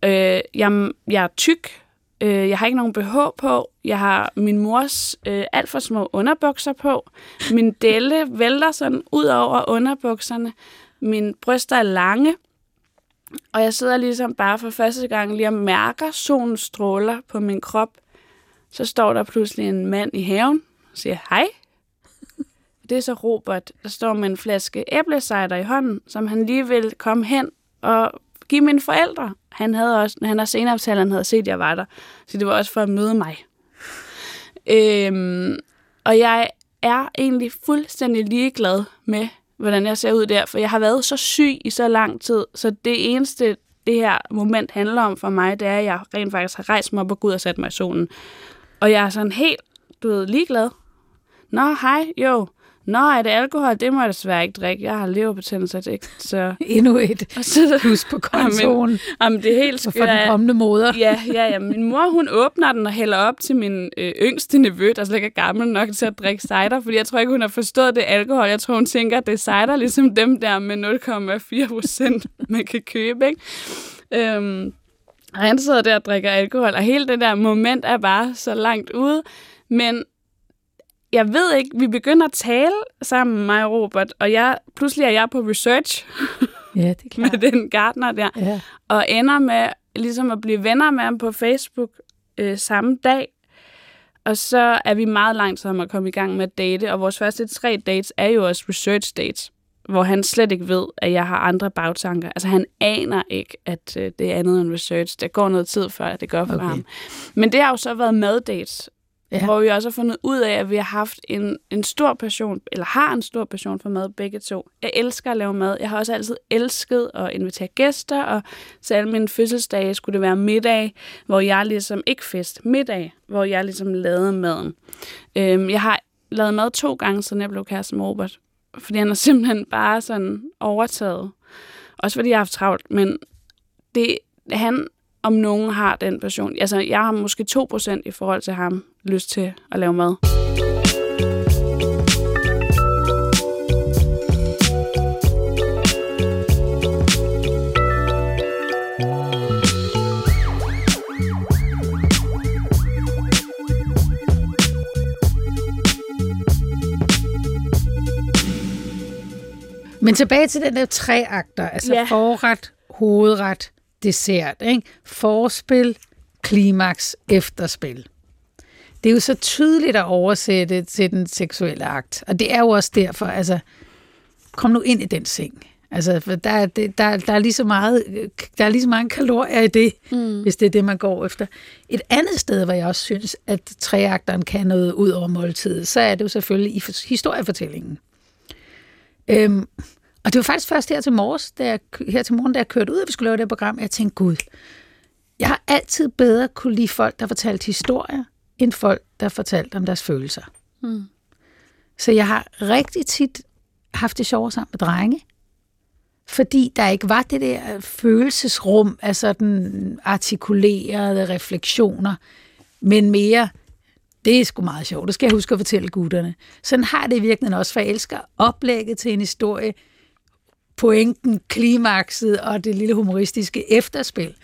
Øh, jeg, jeg er tyk, øh, jeg har ikke nogen BH på, jeg har min mors øh, alt for små underbukser på, min delle vælter sådan ud over underbukserne, mine bryster er lange, og jeg sidder ligesom bare for første gang lige og mærker solens stråler på min krop. Så står der pludselig en mand i haven og siger hej. Det er så Robert, der står med en flaske æblecider i hånden, som han lige vil komme hen og give mine forældre. Han havde også, han har senere fortalt, han havde set, at jeg var der. Så det var også for at møde mig. Øhm, og jeg er egentlig fuldstændig ligeglad med, hvordan jeg ser ud der, for jeg har været så syg i så lang tid, så det eneste, det her moment handler om for mig, det er, at jeg rent faktisk har rejst mig op og gået og sat mig i solen. Og jeg er sådan helt, du ved, ligeglad. Nå, hej, jo. Nå, er det alkohol? Det må jeg desværre ikke drikke. Jeg har leverbetændelse, det ikke? Så... Endnu et så, plus på kontoen. Jamen, jamen, det er helt skørt. For den kommende moder. ja, ja, ja. Min mor, hun åbner den og hælder op til min øh, yngste nevø, der slet ikke er gammel nok til at drikke cider, fordi jeg tror ikke, hun har forstået det alkohol. Jeg tror, hun tænker, at det er cider, ligesom dem der med 0,4 procent, man kan købe, ikke? Øhm, og han sidder der og drikker alkohol, og hele det der moment er bare så langt ude. Men jeg ved ikke, vi begynder at tale sammen, mig og Robert, og jeg, pludselig er jeg på research ja, det er klart. med den gartner der, ja. og ender med ligesom at blive venner med ham på Facebook øh, samme dag. Og så er vi meget langt om at komme i gang med at date, og vores første tre dates er jo også research dates, hvor han slet ikke ved, at jeg har andre bagtanker. Altså han aner ikke, at øh, det er andet end research. Der går noget tid før, det gør for okay. ham. Men det har jo så været maddates, Ja. Hvor vi også har fundet ud af, at vi har haft en, en stor passion, eller har en stor passion for mad begge to. Jeg elsker at lave mad. Jeg har også altid elsket at invitere gæster, og til alle mine fødselsdage skulle det være middag, hvor jeg ligesom, ikke fest, middag, hvor jeg ligesom lavede maden. Øhm, jeg har lavet mad to gange, siden jeg blev kæreste med Robert, fordi han har simpelthen bare sådan overtaget. Også fordi jeg har haft travlt, men det, han om nogen har den passion. Altså, jeg har måske 2% i forhold til ham lyst til at lave mad. Men tilbage til den der tre akter, altså ja. forret, hovedret, dessert. Ikke? Forspil, klimaks, efterspil. Det er jo så tydeligt at oversætte til den seksuelle akt. Og det er jo også derfor, altså, kom nu ind i den seng. Altså, for der, der, der, der, er lige så meget, der er lige så mange kalorier i det, mm. hvis det er det, man går efter. Et andet sted, hvor jeg også synes, at treakteren kan noget ud over måltidet, så er det jo selvfølgelig i historiefortællingen. Øhm, og det var faktisk først her til, morges, da jeg, her til morgen, da jeg kørte ud, og vi skulle lave det program, jeg tænkte, gud, jeg har altid bedre kunne lide folk, der fortalte historier, end folk, der fortalte om deres følelser. Mm. Så jeg har rigtig tit haft det sjovere sammen med drenge, fordi der ikke var det der følelsesrum af sådan artikulerede refleksioner, men mere, det er sgu meget sjovt, det skal jeg huske at fortælle gutterne. Sådan har det i virkeligheden også, for jeg elsker oplægget til en historie, pointen, klimakset og det lille humoristiske efterspil.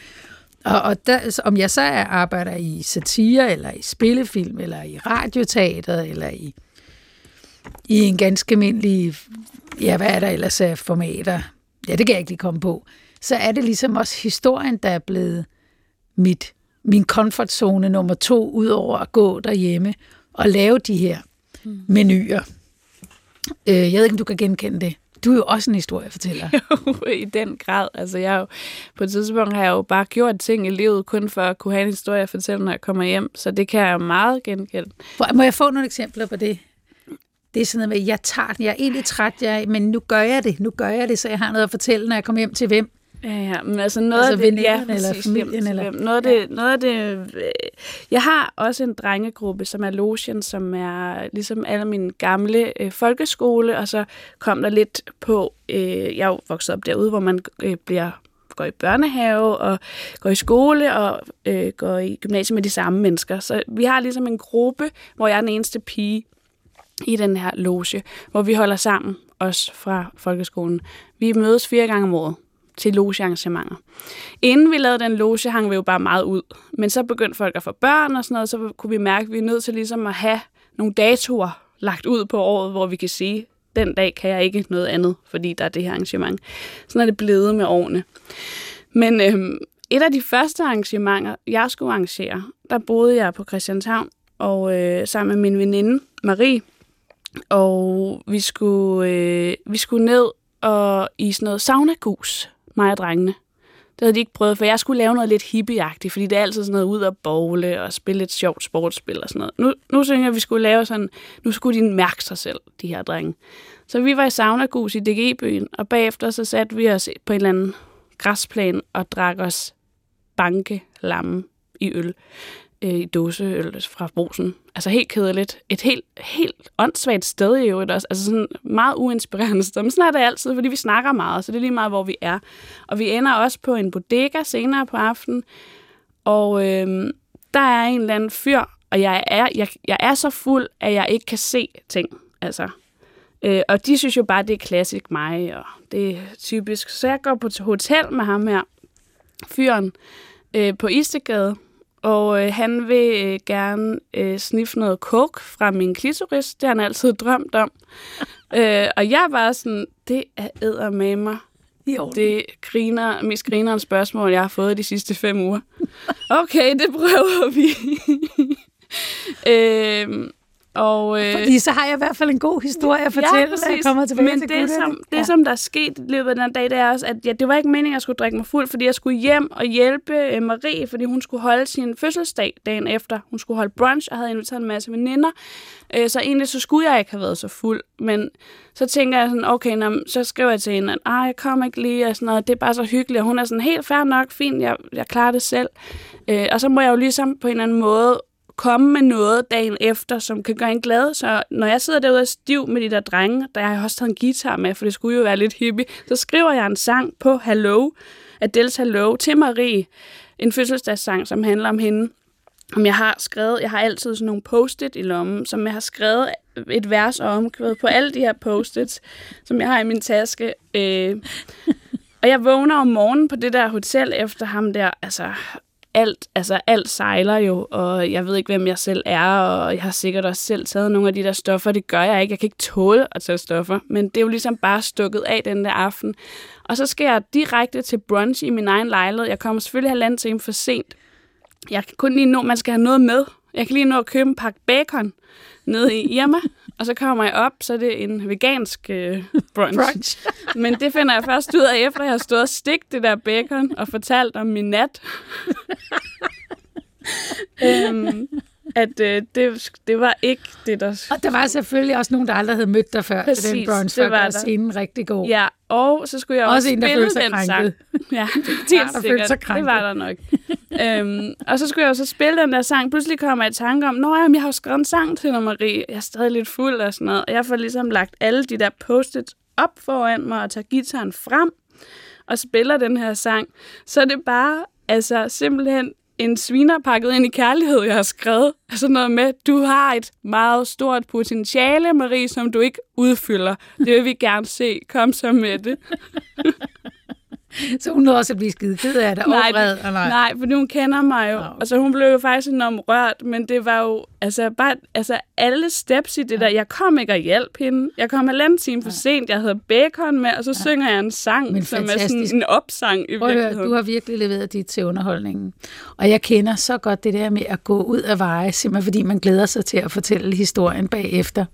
Og, og der, om jeg så er, arbejder i satire, eller i spillefilm, eller i radioteater, eller i, i en ganske almindelig, ja, hvad er der ellers af formater? Ja, det kan jeg ikke lige komme på. Så er det ligesom også historien, der er blevet mit, min komfortzone nummer to, ud over at gå derhjemme og lave de her mm. menuer. Øh, jeg ved ikke, om du kan genkende det. Du er jo også en historiefortæller. Jo, i den grad. Altså, jeg jo, på et tidspunkt har jeg jo bare gjort ting i livet, kun for at kunne have en historie at fortælle, når jeg kommer hjem. Så det kan jeg meget genkende. Må jeg få nogle eksempler på det? Det er sådan noget med, jeg tager den, jeg er egentlig træt, jeg, men nu gør jeg det, nu gør jeg det, så jeg har noget at fortælle, når jeg kommer hjem til hvem. Ja, ja, men altså noget altså af det, ja, eller familien, eller... Noget af, det, ja. noget af det, øh, jeg har også en drengegruppe, som er Lotion, som er ligesom alle mine gamle øh, folkeskole, og så kom der lidt på, øh, jeg er jo vokset op derude, hvor man øh, bliver går i børnehave og går i skole og øh, går i gymnasiet med de samme mennesker. Så vi har ligesom en gruppe, hvor jeg er den eneste pige i den her loge, hvor vi holder sammen, os fra folkeskolen. Vi mødes fire gange om året til logearrangementer. Inden vi lavede den loge, hang vi jo bare meget ud. Men så begyndte folk at få børn og sådan noget, så kunne vi mærke, at vi er nødt til ligesom at have nogle datoer lagt ud på året, hvor vi kan sige, den dag kan jeg ikke noget andet, fordi der er det her arrangement. Sådan er det blevet med årene. Men øhm, et af de første arrangementer, jeg skulle arrangere, der boede jeg på Christianshavn, og øh, sammen med min veninde Marie, og vi skulle, øh, vi skulle ned og i sådan noget saunagus mig og drengene. Det havde de ikke prøvet, for jeg skulle lave noget lidt hippieagtigt, fordi det er altid sådan noget ud at bowle og spille et sjovt sportsspil og sådan noget. Nu, nu synes jeg, at vi skulle lave sådan, nu skulle de mærke sig selv, de her drenge. Så vi var i saunagus i DG-byen, og bagefter så satte vi os på en eller anden græsplan og drak os banke lamme i øl øh, i dåseøl fra brusen. Altså helt kedeligt. Et helt, helt åndssvagt sted i øvrigt også. Altså sådan meget uinspirerende sted. Men sådan er det altid, fordi vi snakker meget, så det er lige meget, hvor vi er. Og vi ender også på en bodega senere på aftenen. Og øh, der er en eller anden fyr, og jeg er, jeg, jeg er så fuld, at jeg ikke kan se ting. Altså, øh, og de synes jo bare, det er klassisk mig, og det er typisk. Så jeg går på hotel med ham her, fyren, øh, på Istegade, og øh, han vil øh, gerne øh, sniffe noget coke fra min klitoris. Det har han altid drømt om. øh, og jeg var sådan, det er æder med mig. Jo. Det griner, mest grinerende spørgsmål, jeg har fået de sidste fem uger. Okay, det prøver vi. øh, Og, øh, Fordi så har jeg i hvert fald en god historie at fortælle, ja, når jeg kommer tilbage Men til det, som, det, ja. som der er sket i løbet af den dag, det er også, at ja, det var ikke meningen, at jeg skulle drikke mig fuld, fordi jeg skulle hjem og hjælpe øh, Marie, fordi hun skulle holde sin fødselsdag dagen efter. Hun skulle holde brunch og havde inviteret en masse veninder. Øh, så egentlig så skulle jeg ikke have været så fuld. Men så tænker jeg sådan, okay, nå, så skriver jeg til hende, at jeg kommer ikke lige, og sådan noget. det er bare så hyggeligt. Og hun er sådan, helt fair nok, fint, jeg, jeg klarer det selv. Øh, og så må jeg jo ligesom på en eller anden måde komme med noget dagen efter, som kan gøre en glad. Så når jeg sidder derude og stiv med de der drenge, der har jeg også taget en guitar med, for det skulle jo være lidt hippie, så skriver jeg en sang på Hello, Adele's Hello, til Marie. En fødselsdagssang, som handler om hende. Om jeg har skrevet, jeg har altid sådan nogle post-it i lommen, som jeg har skrevet et vers om på alle de her post-its, som jeg har i min taske. Øh, og jeg vågner om morgenen på det der hotel efter ham der, altså alt, altså alt sejler jo, og jeg ved ikke, hvem jeg selv er, og jeg har sikkert også selv taget nogle af de der stoffer. Det gør jeg ikke. Jeg kan ikke tåle at tage stoffer, men det er jo ligesom bare stukket af den der aften. Og så skal jeg direkte til brunch i min egen lejlighed. Jeg kommer selvfølgelig halvanden time for sent. Jeg kan kun lige nå, man skal have noget med. Jeg kan lige nå at købe en pakke bacon nede i Irma, og så kommer jeg op, så er det en vegansk øh, brunch. brunch. Men det finder jeg først ud af, efter jeg har stået og stigt det der bacon og fortalt om min nat. øhm, at øh, det, det var ikke det, der... Og der var selvfølgelig også nogen, der aldrig havde mødt dig før Præcis, den brunch, det var der. scenen rigtig god. Ja, og så skulle jeg også, også en, der spille den krænket. sang. Ja, det, er sikkert. Sig det var der nok. øhm, og så skulle jeg også spille den der sang. Pludselig kommer jeg i tanke om, Nå, jamen, jeg har jo skrevet en sang til Marie. Jeg er stadig lidt fuld og sådan noget. Og jeg får ligesom lagt alle de der post op foran mig og tager gitaren frem og spiller den her sang. Så det er bare altså simpelthen en sviner pakket ind i kærlighed, jeg har skrevet. Altså noget med, du har et meget stort potentiale, Marie, som du ikke udfylder. Det vil vi gerne se. Kom så med det. Så hun nåede også at blive skide ked af det, nej, vred, nej. nej, fordi hun kender mig jo. Okay. Altså, hun blev jo faktisk enormt rørt, men det var jo altså, bare altså, alle steps i det ja. der. Jeg kom ikke at hjælpe hende. Jeg kom halvanden time for ja. sent. Jeg havde bacon med, og så ja. synger jeg en sang, men som fantastisk. er sådan en opsang i Prøv virkeligheden. Høre, du har virkelig leveret dit til underholdningen. Og jeg kender så godt det der med at gå ud af veje, simpelthen fordi man glæder sig til at fortælle historien bagefter.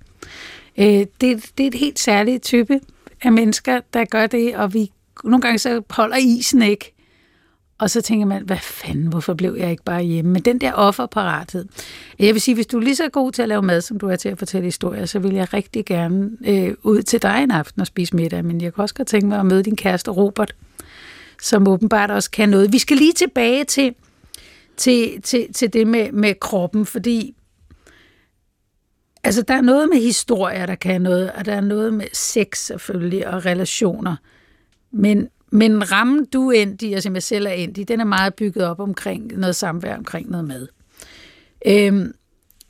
Øh, det, det er et helt særligt type af mennesker, der gør det, og vi nogle gange så holder isen ikke. Og så tænker man, hvad fanden, hvorfor blev jeg ikke bare hjemme? Men den der offerparathed. Jeg vil sige, hvis du er lige så god til at lave mad, som du er til at fortælle historier, så vil jeg rigtig gerne øh, ud til dig en aften og spise middag. Men jeg kan også godt tænke mig at møde din kæreste Robert, som åbenbart også kan noget. Vi skal lige tilbage til, til, til, til det med, med kroppen, fordi altså, der er noget med historier, der kan noget, og der er noget med sex selvfølgelig, og relationer. Men, men rammen, du er endt i, og som jeg selv er endt i, den er meget bygget op omkring noget samvær, omkring noget mad. Øhm,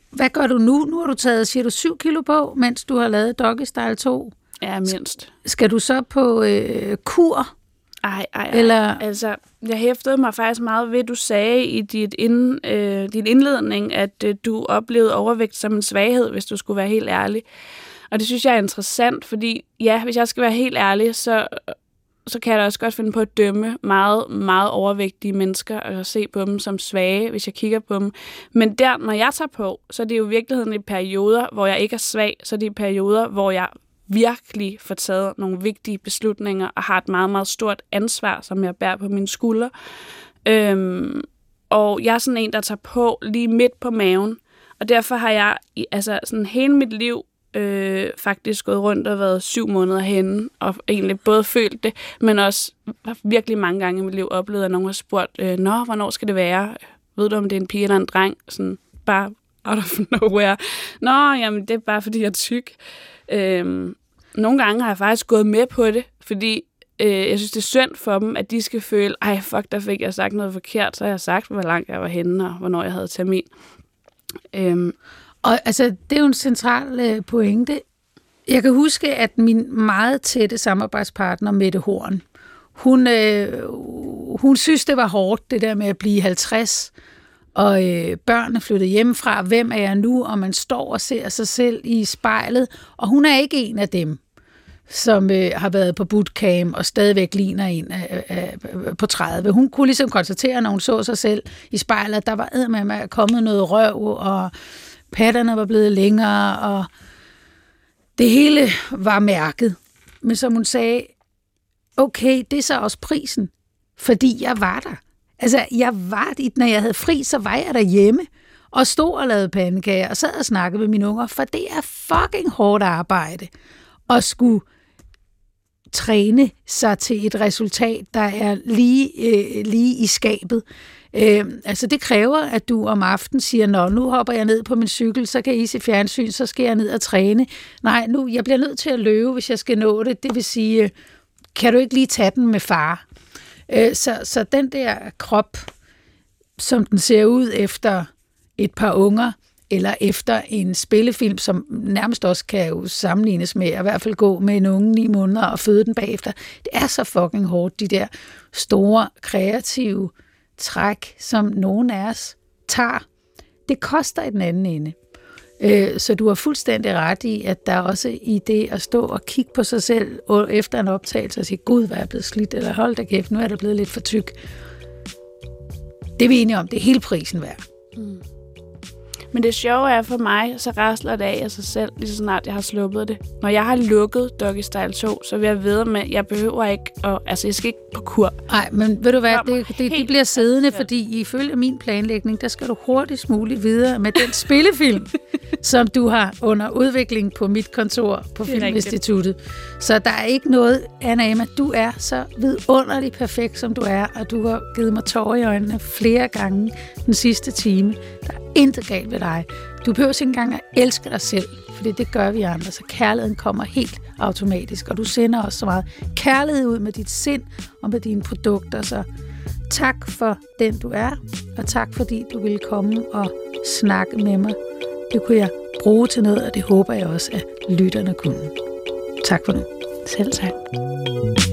hvad gør du nu? Nu har du taget, siger du, 7 kilo på, mens du har lavet Doggy Style 2? Ja, mindst. Skal du så på øh, kur? Ej, ej, ej. Eller... Altså, jeg hæftede mig faktisk meget ved, at du sagde i dit ind, øh, din indledning, at øh, du oplevede overvægt som en svaghed, hvis du skulle være helt ærlig. Og det synes jeg er interessant, fordi ja, hvis jeg skal være helt ærlig, så så kan jeg da også godt finde på at dømme meget, meget overvægtige mennesker og se på dem som svage, hvis jeg kigger på dem. Men der, når jeg tager på, så er det jo i virkeligheden i perioder, hvor jeg ikke er svag, så er det i perioder, hvor jeg virkelig får taget nogle vigtige beslutninger og har et meget, meget stort ansvar, som jeg bærer på mine skuldre. Øhm, og jeg er sådan en, der tager på lige midt på maven, og derfor har jeg altså sådan hele mit liv øh, faktisk gået rundt og været syv måneder henne, og egentlig både følt det, men også virkelig mange gange i mit liv oplevet, at nogen har spurgt, øh, Nå, hvornår skal det være? Ved du, om det er en pige eller en dreng? Sådan bare out of nowhere. Nå, jamen, det er bare, fordi jeg er tyk. Øh, nogle gange har jeg faktisk gået med på det, fordi øh, jeg synes, det er synd for dem, at de skal føle, ej, fuck, der fik jeg sagt noget forkert, så har jeg sagt, hvor langt jeg var henne, og hvornår jeg havde termin. Øh, og altså, det er jo en central øh, pointe. Jeg kan huske, at min meget tætte samarbejdspartner, Mette Horn, hun, øh, hun synes, det var hårdt, det der med at blive 50, og øh, børnene flyttede hjemmefra. Hvem er jeg nu? Og man står og ser sig selv i spejlet, og hun er ikke en af dem som øh, har været på bootcamp og stadigvæk ligner en øh, øh, øh på 30. Hun kunne ligesom konstatere, når hun så sig selv i spejlet, at der var med at kommet noget røv, og patterne var blevet længere, og det hele var mærket. Men som hun sagde, okay, det er så også prisen, fordi jeg var der. Altså, jeg var, når jeg havde fri, så var jeg derhjemme og stod og lavede pandekager og sad og snakkede med mine unger, for det er fucking hårdt arbejde at skulle træne sig til et resultat, der er lige, øh, lige i skabet. Øh, altså det kræver, at du om aftenen siger, Nå, nu hopper jeg ned på min cykel, så kan I se fjernsyn, så skal jeg ned og træne. Nej, nu, jeg bliver nødt til at løbe, hvis jeg skal nå det. Det vil sige, øh, kan du ikke lige tage den med far? Øh, så, så den der krop, som den ser ud efter et par unger, eller efter en spillefilm, som nærmest også kan jo sammenlignes med at i hvert fald gå med en unge ni måneder og føde den bagefter. Det er så fucking hårdt, de der store, kreative træk, som nogen af os tager. Det koster i den anden ende. Øh, så du har fuldstændig ret i, at der også i det at stå og kigge på sig selv efter en optagelse og sige, gud, hvad er jeg blevet slidt, eller hold da kæft, nu er der blevet lidt for tyk. Det er vi enige om, det er hele prisen værd. Mm. Men det sjove er for mig, så rasler det af af sig selv, lige så snart jeg har sluppet det. Når jeg har lukket Doggy Style 2, så vil jeg vide med, at jeg behøver ikke, at, altså jeg skal ikke på kur. Nej, men ved du hvad, det, det, det bliver siddende, fordi ifølge min planlægning, der skal du hurtigst muligt videre med den spillefilm, som du har under udvikling på mit kontor på Filminstituttet. Så der er ikke noget, Anna Emma, du er så vidunderligt perfekt, som du er, og du har givet mig tårer i øjnene flere gange den sidste time. Der er intet galt ved dig. Du behøver ikke engang at elske dig selv, for det gør vi andre, så kærligheden kommer helt automatisk, og du sender også så meget kærlighed ud med dit sind og med dine produkter, så tak for den du er, og tak fordi du ville komme og snakke med mig. Det kunne jeg bruge til noget, og det håber jeg også, at lytterne kunne. Tak for nu. Selv tak.